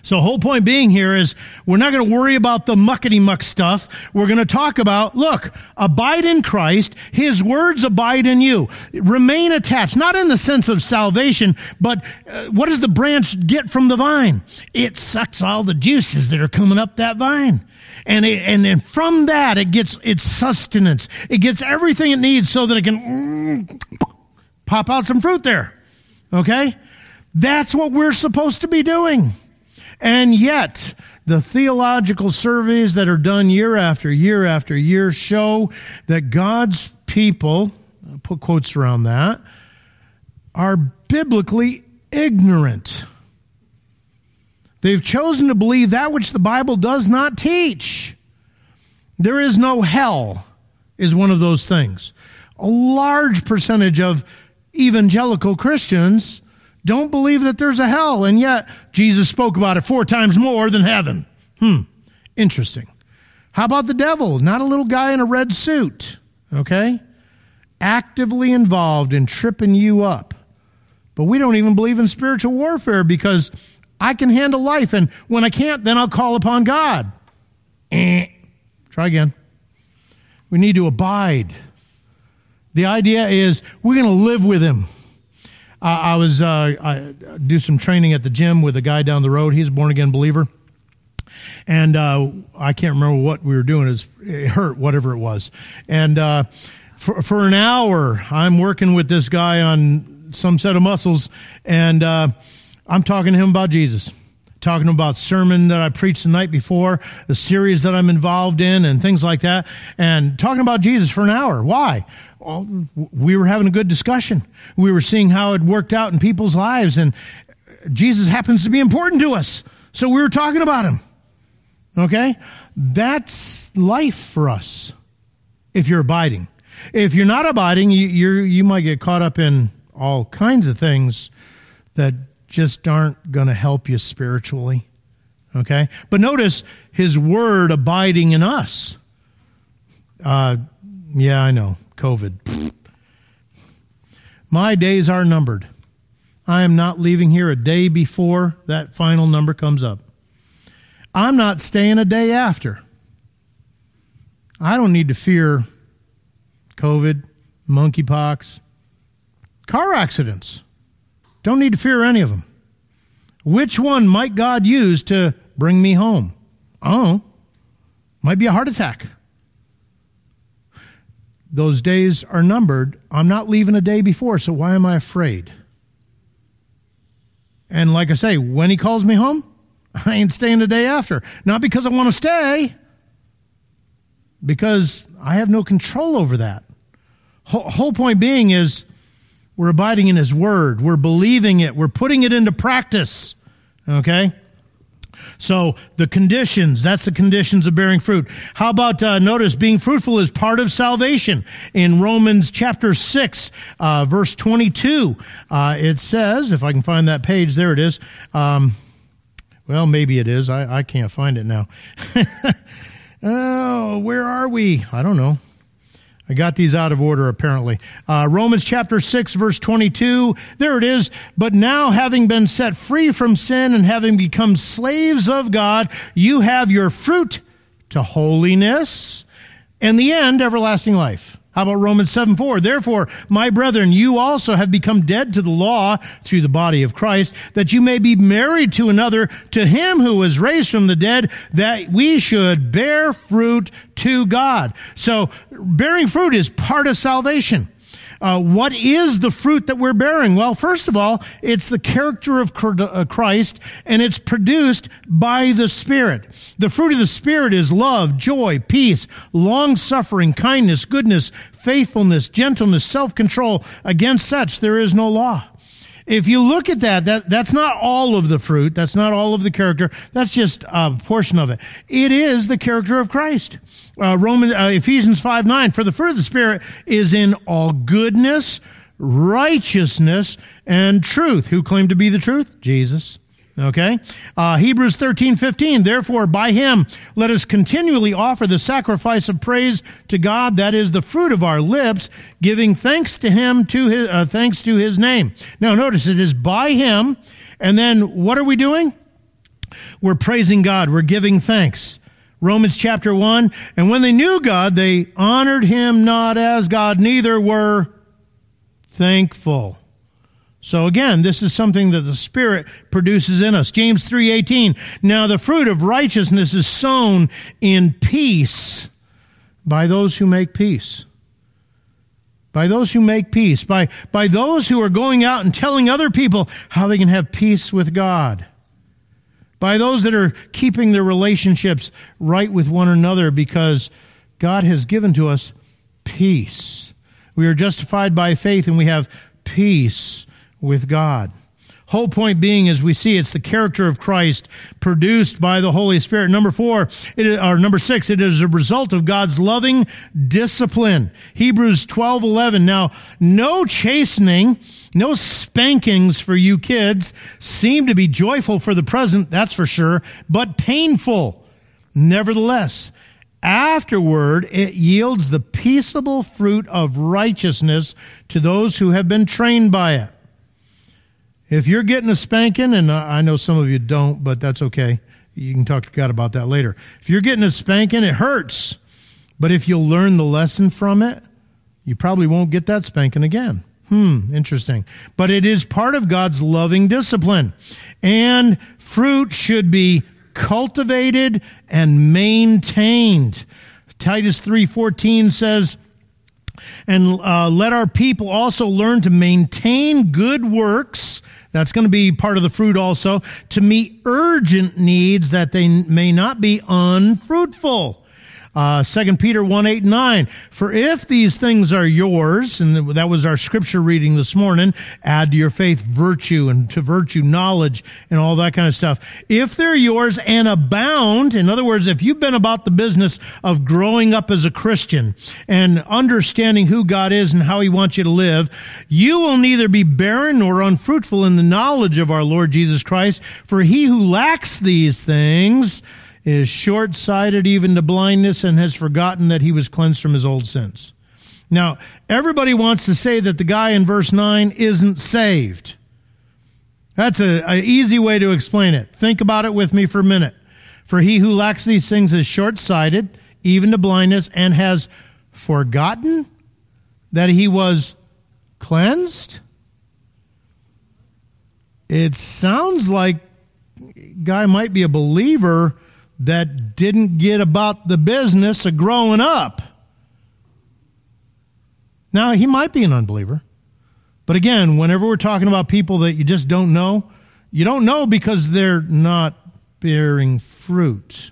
So, whole point being here is we're not going to worry about the muckety muck stuff. We're going to talk about, look, abide in Christ. His words abide in you. Remain attached, not in the sense of salvation, but uh, what does the branch get from the vine? It sucks all the juices that are coming up that vine. And, it, and, and from that, it gets its sustenance. It gets everything it needs so that it can mm, pop out some fruit there. Okay? That's what we're supposed to be doing. And yet, the theological surveys that are done year after year after year show that God's people, I'll put quotes around that, are biblically ignorant. They've chosen to believe that which the Bible does not teach. There is no hell, is one of those things. A large percentage of evangelical Christians don't believe that there's a hell, and yet Jesus spoke about it four times more than heaven. Hmm, interesting. How about the devil? Not a little guy in a red suit, okay? Actively involved in tripping you up. But we don't even believe in spiritual warfare because I can handle life, and when I can't, then I'll call upon God. Eh. Try again. We need to abide. The idea is we're going to live with Him. I, I was uh, I do some training at the gym with a guy down the road. He's a born again believer, and uh, I can't remember what we were doing. It hurt, whatever it was, and uh, for for an hour, I'm working with this guy on some set of muscles, and uh, I'm talking to him about Jesus talking about sermon that I preached the night before, the series that I'm involved in, and things like that, and talking about Jesus for an hour. Why? Well, we were having a good discussion. We were seeing how it worked out in people's lives, and Jesus happens to be important to us. So we were talking about him. Okay? That's life for us if you're abiding. If you're not abiding, you, you might get caught up in all kinds of things that just aren't going to help you spiritually. Okay? But notice his word abiding in us. Uh, yeah, I know. COVID. My days are numbered. I am not leaving here a day before that final number comes up. I'm not staying a day after. I don't need to fear COVID, monkeypox, car accidents. Don't need to fear any of them. Which one might God use to bring me home? Oh, might be a heart attack. Those days are numbered. I'm not leaving a day before, so why am I afraid? And like I say, when he calls me home, I ain't staying the day after. Not because I want to stay, because I have no control over that. Whole point being is we're abiding in His Word. We're believing it. We're putting it into practice. Okay? So the conditions, that's the conditions of bearing fruit. How about, uh, notice, being fruitful is part of salvation. In Romans chapter 6, uh, verse 22, uh, it says, if I can find that page, there it is. Um, well, maybe it is. I, I can't find it now. oh, where are we? I don't know. I got these out of order apparently. Uh, Romans chapter 6, verse 22. There it is. But now, having been set free from sin and having become slaves of God, you have your fruit to holiness and the end, everlasting life. How about Romans 7 4? Therefore, my brethren, you also have become dead to the law through the body of Christ, that you may be married to another, to him who was raised from the dead, that we should bear fruit to God. So, bearing fruit is part of salvation. Uh, what is the fruit that we're bearing? Well, first of all, it's the character of uh, Christ, and it's produced by the Spirit. The fruit of the Spirit is love, joy, peace, long suffering, kindness, goodness, faithfulness, gentleness, self control. Against such there is no law. If you look at that, that, that's not all of the fruit. That's not all of the character. That's just a portion of it. It is the character of Christ. Uh, Roman, uh, Ephesians 5 9, for the fruit of the Spirit is in all goodness, righteousness, and truth. Who claimed to be the truth? Jesus. Okay? Uh, Hebrews 13, 15. Therefore, by him, let us continually offer the sacrifice of praise to God, that is the fruit of our lips, giving thanks to him, to his, uh, thanks to his name. Now, notice it is by him, and then what are we doing? We're praising God, we're giving thanks. Romans chapter 1. And when they knew God, they honored him not as God, neither were thankful. So again, this is something that the Spirit produces in us. James 3:18. Now the fruit of righteousness is sown in peace by those who make peace. By those who make peace, by, by those who are going out and telling other people how they can have peace with God. By those that are keeping their relationships right with one another because God has given to us peace. We are justified by faith and we have peace with God. Whole point being, as we see, it's the character of Christ produced by the Holy Spirit. Number four, or number six, it is a result of God's loving discipline. Hebrews 12, 11. Now, no chastening, no spankings for you kids seem to be joyful for the present, that's for sure, but painful. Nevertheless, afterward it yields the peaceable fruit of righteousness to those who have been trained by it. If you're getting a spanking, and I know some of you don't, but that's okay. You can talk to God about that later. If you're getting a spanking, it hurts. But if you'll learn the lesson from it, you probably won't get that spanking again. Hmm, interesting. But it is part of God's loving discipline. And fruit should be cultivated and maintained. Titus 3:14 says, "And uh, let our people also learn to maintain good works that's going to be part of the fruit also to meet urgent needs that they may not be unfruitful. Uh, 2 Peter 1 8 9. For if these things are yours, and that was our scripture reading this morning, add to your faith virtue, and to virtue knowledge, and all that kind of stuff. If they're yours and abound, in other words, if you've been about the business of growing up as a Christian and understanding who God is and how He wants you to live, you will neither be barren nor unfruitful in the knowledge of our Lord Jesus Christ. For he who lacks these things, is short sighted even to blindness and has forgotten that he was cleansed from his old sins. Now, everybody wants to say that the guy in verse 9 isn't saved. That's an easy way to explain it. Think about it with me for a minute. For he who lacks these things is short sighted, even to blindness, and has forgotten that he was cleansed. It sounds like guy might be a believer that didn't get about the business of growing up. Now, he might be an unbeliever. But again, whenever we're talking about people that you just don't know, you don't know because they're not bearing fruit.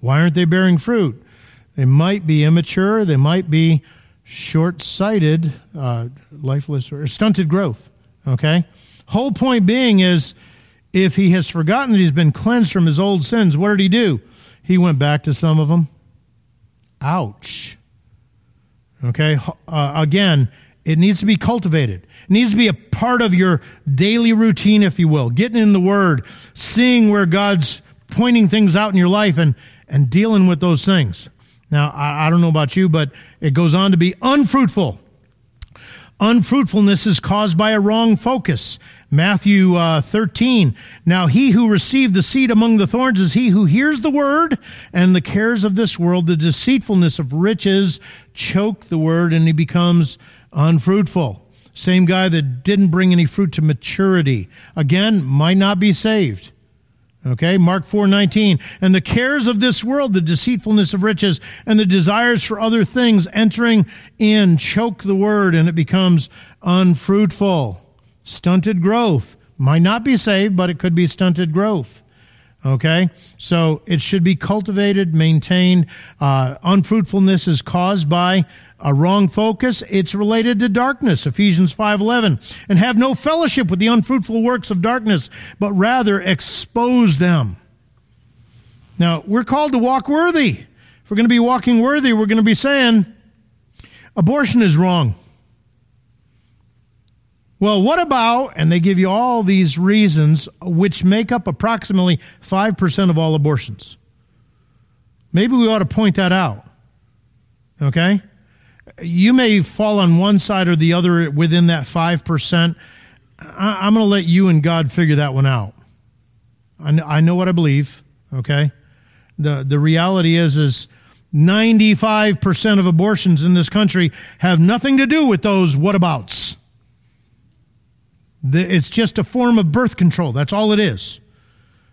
Why aren't they bearing fruit? They might be immature, they might be short sighted, uh, lifeless, or stunted growth. Okay? Whole point being is if he has forgotten that he's been cleansed from his old sins, what did he do? He went back to some of them. Ouch. Okay, uh, again, it needs to be cultivated. It needs to be a part of your daily routine, if you will. Getting in the Word, seeing where God's pointing things out in your life and, and dealing with those things. Now, I, I don't know about you, but it goes on to be unfruitful. Unfruitfulness is caused by a wrong focus. Matthew uh, 13. Now, he who received the seed among the thorns is he who hears the word, and the cares of this world, the deceitfulness of riches, choke the word, and he becomes unfruitful. Same guy that didn't bring any fruit to maturity. Again, might not be saved. Okay, Mark 4:19, and the cares of this world, the deceitfulness of riches and the desires for other things entering in choke the word and it becomes unfruitful. Stunted growth. Might not be saved, but it could be stunted growth. Okay? So it should be cultivated, maintained. Uh, unfruitfulness is caused by a wrong focus. It's related to darkness, Ephesians 5.11. And have no fellowship with the unfruitful works of darkness, but rather expose them. Now, we're called to walk worthy. If we're going to be walking worthy, we're going to be saying, abortion is wrong. Well, what about, and they give you all these reasons which make up approximately 5% of all abortions. Maybe we ought to point that out. Okay? You may fall on one side or the other within that 5%. I'm going to let you and God figure that one out. I know what I believe, okay? The, the reality is, is 95% of abortions in this country have nothing to do with those whatabouts. It's just a form of birth control. That's all it is.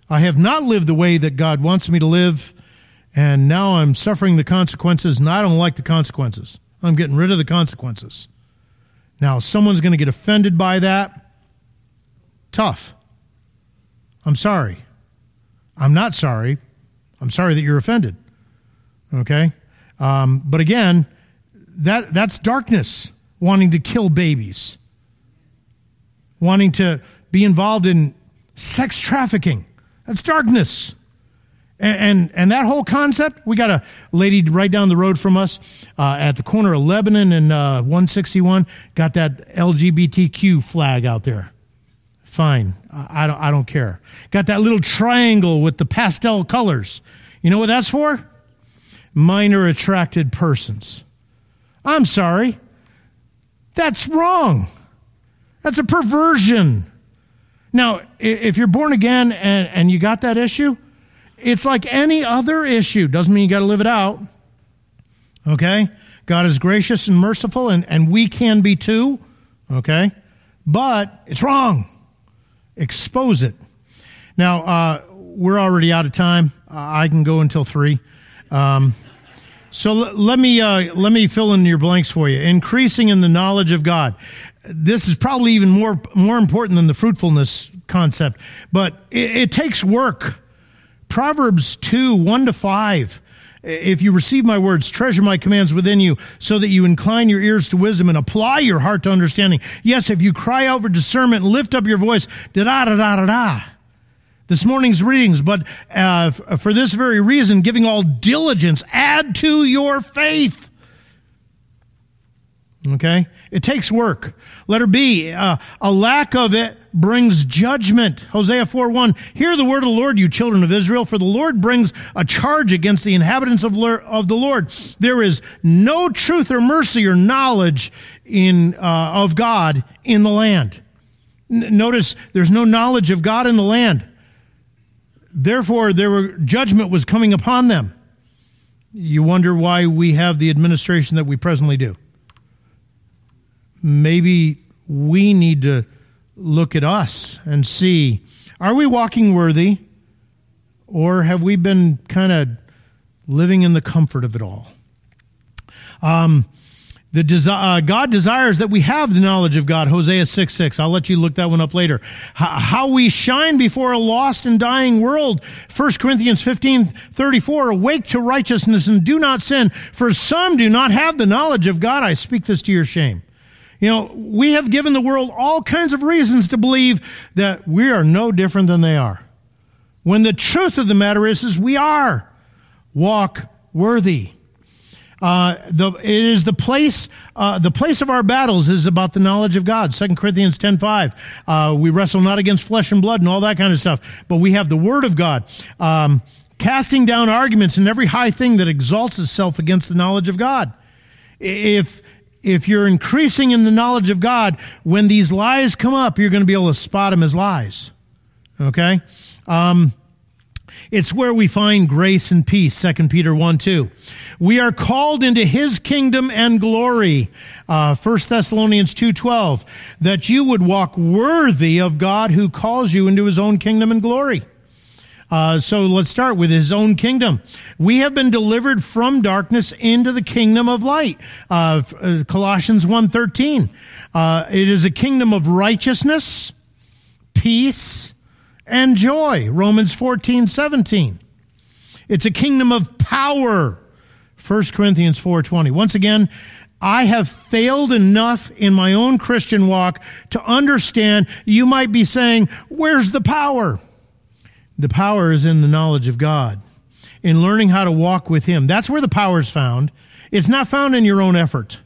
I have not lived the way that God wants me to live, and now I'm suffering the consequences, and I don't like the consequences. I'm getting rid of the consequences. Now, someone's going to get offended by that. Tough. I'm sorry. I'm not sorry. I'm sorry that you're offended. Okay? Um, but again, that, that's darkness wanting to kill babies wanting to be involved in sex trafficking. That's darkness. And, and, and, that whole concept, we got a lady right down the road from us uh, at the corner of Lebanon and uh, 161, got that LGBTQ flag out there. Fine. I, I, don't, I don't care. Got that little triangle with the pastel colors. You know what that's for? Minor attracted persons. I'm sorry. That's wrong. That's a perversion. Now, if you're born again and, and you got that issue, it's like any other issue. Doesn't mean you got to live it out. Okay? God is gracious and merciful, and, and we can be too. Okay? But it's wrong. Expose it. Now, uh, we're already out of time. I can go until 3. Um, so l- let me uh, let me fill in your blanks for you. Increasing in the knowledge of God this is probably even more more important than the fruitfulness concept, but it, it takes work. Proverbs 2, 1 to 5. If you receive my words, treasure my commands within you, so that you incline your ears to wisdom and apply your heart to understanding. Yes, if you cry out for discernment lift up your voice, da da da da da. This morning's readings, but uh, for this very reason, giving all diligence, add to your faith. Okay? It takes work. Letter B, uh, a lack of it brings judgment. Hosea 4 1. Hear the word of the Lord, you children of Israel, for the Lord brings a charge against the inhabitants of, of the Lord. There is no truth or mercy or knowledge in, uh, of God in the land. N- notice there's no knowledge of God in the land. Therefore, there were, judgment was coming upon them. You wonder why we have the administration that we presently do maybe we need to look at us and see are we walking worthy or have we been kind of living in the comfort of it all? Um, the desi- uh, God desires that we have the knowledge of God, Hosea 6 6. I'll let you look that one up later. H- how we shine before a lost and dying world. 1 Corinthians 15 34. Awake to righteousness and do not sin, for some do not have the knowledge of God. I speak this to your shame. You know, we have given the world all kinds of reasons to believe that we are no different than they are. When the truth of the matter is, is we are walk worthy. Uh, the, it is the place, uh, the place of our battles is about the knowledge of God. 2 Corinthians 10 5. Uh, we wrestle not against flesh and blood and all that kind of stuff, but we have the Word of God. Um, casting down arguments and every high thing that exalts itself against the knowledge of God. If, if you're increasing in the knowledge of God, when these lies come up, you're going to be able to spot them as lies. Okay? Um, it's where we find grace and peace, 2 Peter 1 2. We are called into his kingdom and glory, uh, 1 Thessalonians 2 12, that you would walk worthy of God who calls you into his own kingdom and glory. Uh, so let's start with his own kingdom. We have been delivered from darkness into the kingdom of light. Uh, uh Colossians 1.13. Uh, it is a kingdom of righteousness, peace, and joy. Romans 14, 17. It's a kingdom of power. 1 Corinthians 4:20. Once again, I have failed enough in my own Christian walk to understand you might be saying, "Where's the power?" The power is in the knowledge of God, in learning how to walk with him. That's where the power is found. It's not found in your own effort.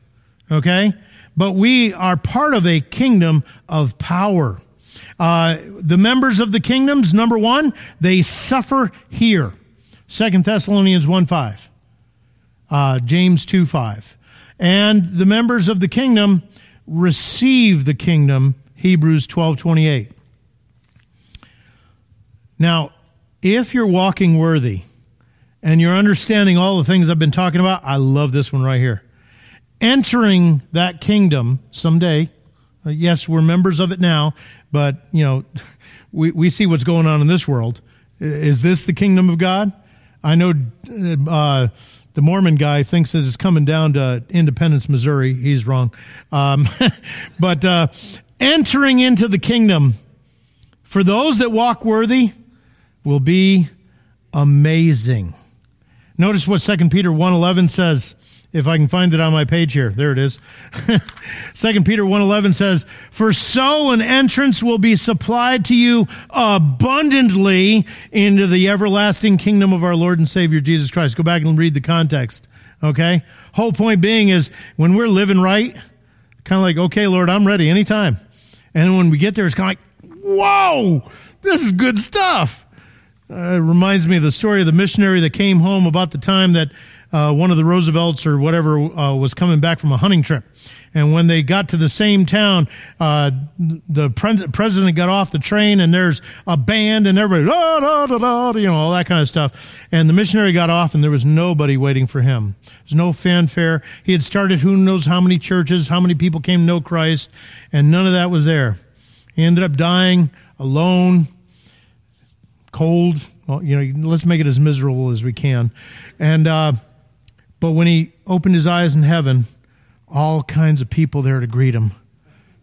Okay? But we are part of a kingdom of power. Uh, the members of the kingdoms, number one, they suffer here. Second Thessalonians 1 5. Uh, James 2 5. And the members of the kingdom receive the kingdom. Hebrews 12 28. Now, if you're walking worthy and you're understanding all the things I've been talking about, I love this one right here. Entering that kingdom someday, uh, yes, we're members of it now, but, you know, we, we see what's going on in this world. Is this the kingdom of God? I know uh, the Mormon guy thinks that it's coming down to Independence, Missouri. He's wrong. Um, but uh, entering into the kingdom, for those that walk worthy, will be amazing. Notice what 2 Peter 1.11 says if I can find it on my page here. There it is. Second Peter 1:11 says, "For so an entrance will be supplied to you abundantly into the everlasting kingdom of our Lord and Savior Jesus Christ." Go back and read the context. Okay? Whole point being is when we're living right, kind of like, "Okay, Lord, I'm ready anytime." And when we get there it's kind of like, "Whoa! This is good stuff." Uh, it reminds me of the story of the missionary that came home about the time that uh, one of the Roosevelts or whatever uh, was coming back from a hunting trip. And when they got to the same town, uh, the pre- president got off the train and there's a band and everybody, da, da, da, you know, all that kind of stuff. And the missionary got off and there was nobody waiting for him. There's no fanfare. He had started who knows how many churches, how many people came to know Christ, and none of that was there. He ended up dying alone, cold. Well, you know, let's make it as miserable as we can. And, uh, but when he opened his eyes in heaven, all kinds of people there to greet him.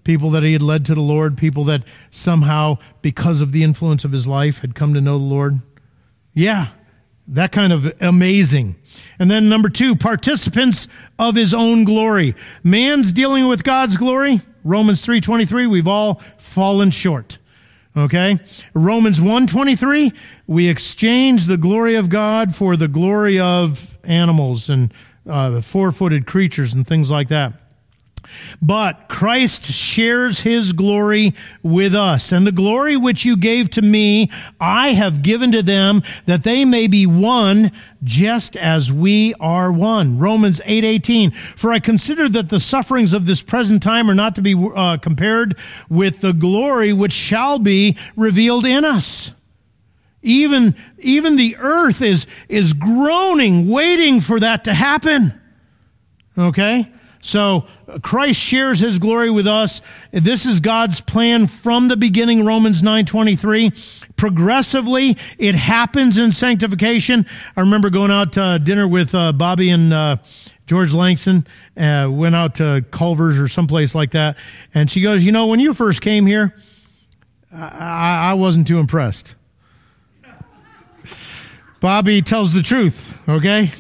People that he had led to the Lord, people that somehow, because of the influence of his life, had come to know the Lord. Yeah, that kind of amazing. And then number two, participants of his own glory. Man's dealing with God's glory. Romans 3.23, we've all fallen short. Okay? Romans 1.23, we exchange the glory of God for the glory of animals and uh, four-footed creatures and things like that. But Christ shares his glory with us. And the glory which you gave to me, I have given to them that they may be one just as we are one. Romans 8:18. For I consider that the sufferings of this present time are not to be uh, compared with the glory which shall be revealed in us. Even, even the earth is, is groaning, waiting for that to happen. Okay? So Christ shares his glory with us. This is God's plan from the beginning, Romans 9:23. Progressively, it happens in sanctification. I remember going out to dinner with uh, Bobby and uh, George Langston, uh, went out to Culver's or someplace like that, and she goes, "You know, when you first came here, I, I wasn't too impressed." Bobby tells the truth, okay?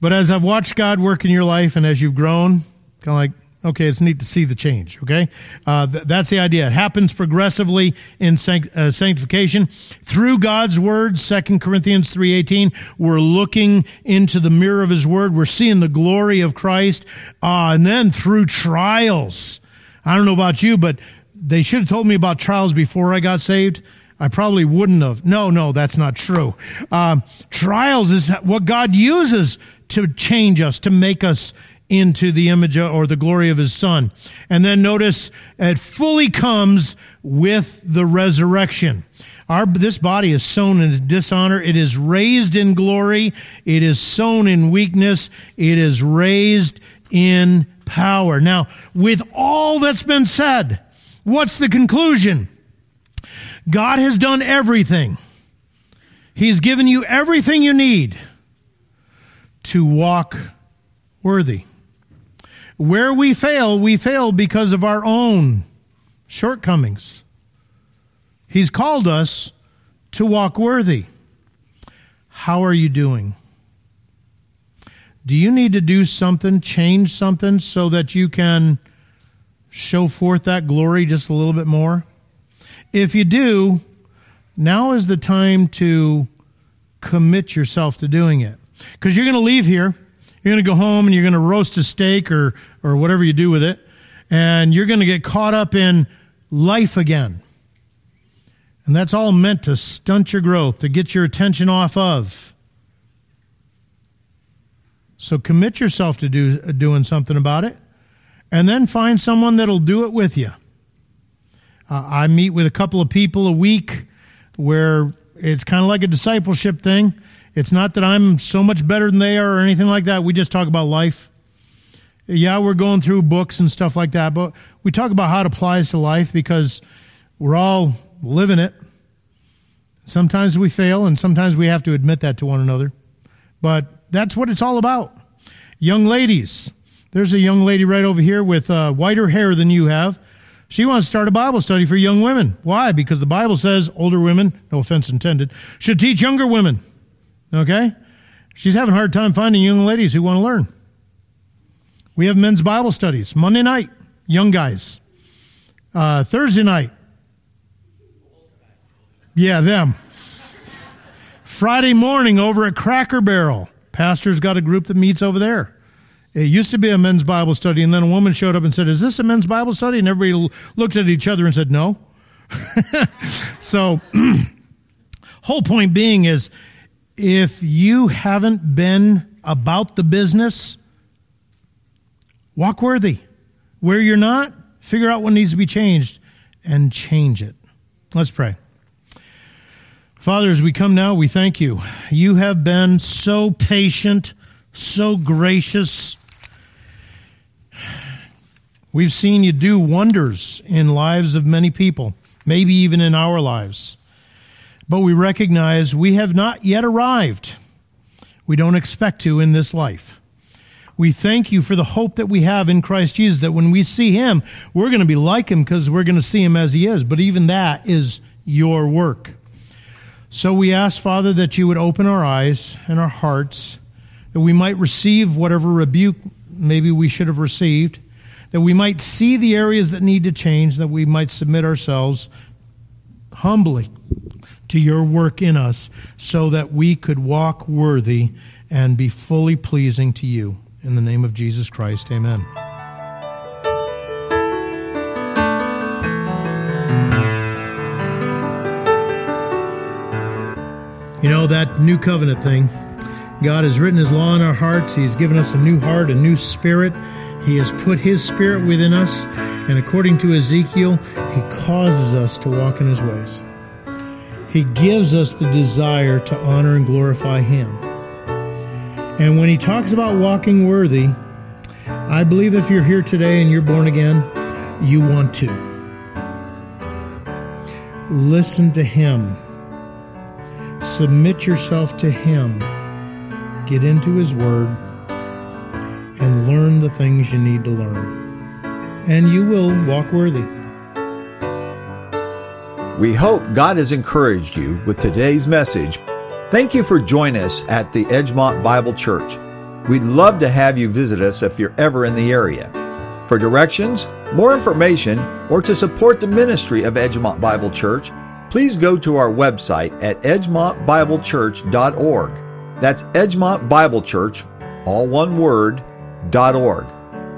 But as I've watched God work in your life and as you've grown, kind of like, okay, it's neat to see the change, okay? Uh, th- that's the idea. It happens progressively in uh, sanctification. Through God's word, 2 Corinthians 3.18, we're looking into the mirror of his word. We're seeing the glory of Christ. Uh, and then through trials. I don't know about you, but they should have told me about trials before I got saved. I probably wouldn't have. No, no, that's not true. Um, trials is what God uses to change us, to make us into the image or the glory of his son. And then notice it fully comes with the resurrection. Our, this body is sown in dishonor. It is raised in glory. It is sown in weakness. It is raised in power. Now, with all that's been said, what's the conclusion? God has done everything. He's given you everything you need to walk worthy. Where we fail, we fail because of our own shortcomings. He's called us to walk worthy. How are you doing? Do you need to do something, change something so that you can show forth that glory just a little bit more? If you do, now is the time to commit yourself to doing it. Because you're going to leave here, you're going to go home and you're going to roast a steak or, or whatever you do with it, and you're going to get caught up in life again. And that's all meant to stunt your growth, to get your attention off of. So commit yourself to do, doing something about it, and then find someone that'll do it with you. Uh, I meet with a couple of people a week where it's kind of like a discipleship thing. It's not that I'm so much better than they are or anything like that. We just talk about life. Yeah, we're going through books and stuff like that, but we talk about how it applies to life because we're all living it. Sometimes we fail, and sometimes we have to admit that to one another. But that's what it's all about. Young ladies, there's a young lady right over here with uh, whiter hair than you have. She wants to start a Bible study for young women. Why? Because the Bible says older women, no offense intended, should teach younger women. Okay? She's having a hard time finding young ladies who want to learn. We have men's Bible studies Monday night, young guys. Uh, Thursday night, yeah, them. Friday morning over at Cracker Barrel, pastor's got a group that meets over there. It used to be a men's Bible study, and then a woman showed up and said, Is this a men's Bible study? And everybody looked at each other and said, No. so, whole point being is if you haven't been about the business, walk worthy. Where you're not, figure out what needs to be changed and change it. Let's pray. Father, as we come now, we thank you. You have been so patient, so gracious. We've seen you do wonders in lives of many people, maybe even in our lives. But we recognize we have not yet arrived. We don't expect to in this life. We thank you for the hope that we have in Christ Jesus that when we see him, we're going to be like him because we're going to see him as he is. But even that is your work. So we ask, Father, that you would open our eyes and our hearts, that we might receive whatever rebuke maybe we should have received, that we might see the areas that need to change, that we might submit ourselves humbly to your work in us, so that we could walk worthy and be fully pleasing to you. In the name of Jesus Christ, amen. You know, that new covenant thing, God has written His law in our hearts. He's given us a new heart, a new spirit. He has put His spirit within us. And according to Ezekiel, He causes us to walk in His ways. He gives us the desire to honor and glorify Him. And when He talks about walking worthy, I believe if you're here today and you're born again, you want to. Listen to Him Submit yourself to Him. Get into His Word and learn the things you need to learn. And you will walk worthy. We hope God has encouraged you with today's message. Thank you for joining us at the Edgemont Bible Church. We'd love to have you visit us if you're ever in the area. For directions, more information, or to support the ministry of Edgemont Bible Church, please go to our website at edgemontbiblechurch.org. That's Edgemont Bible Church, all one word, .org.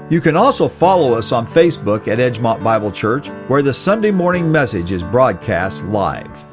You can also follow us on Facebook at Edgemont Bible Church, where the Sunday morning message is broadcast live.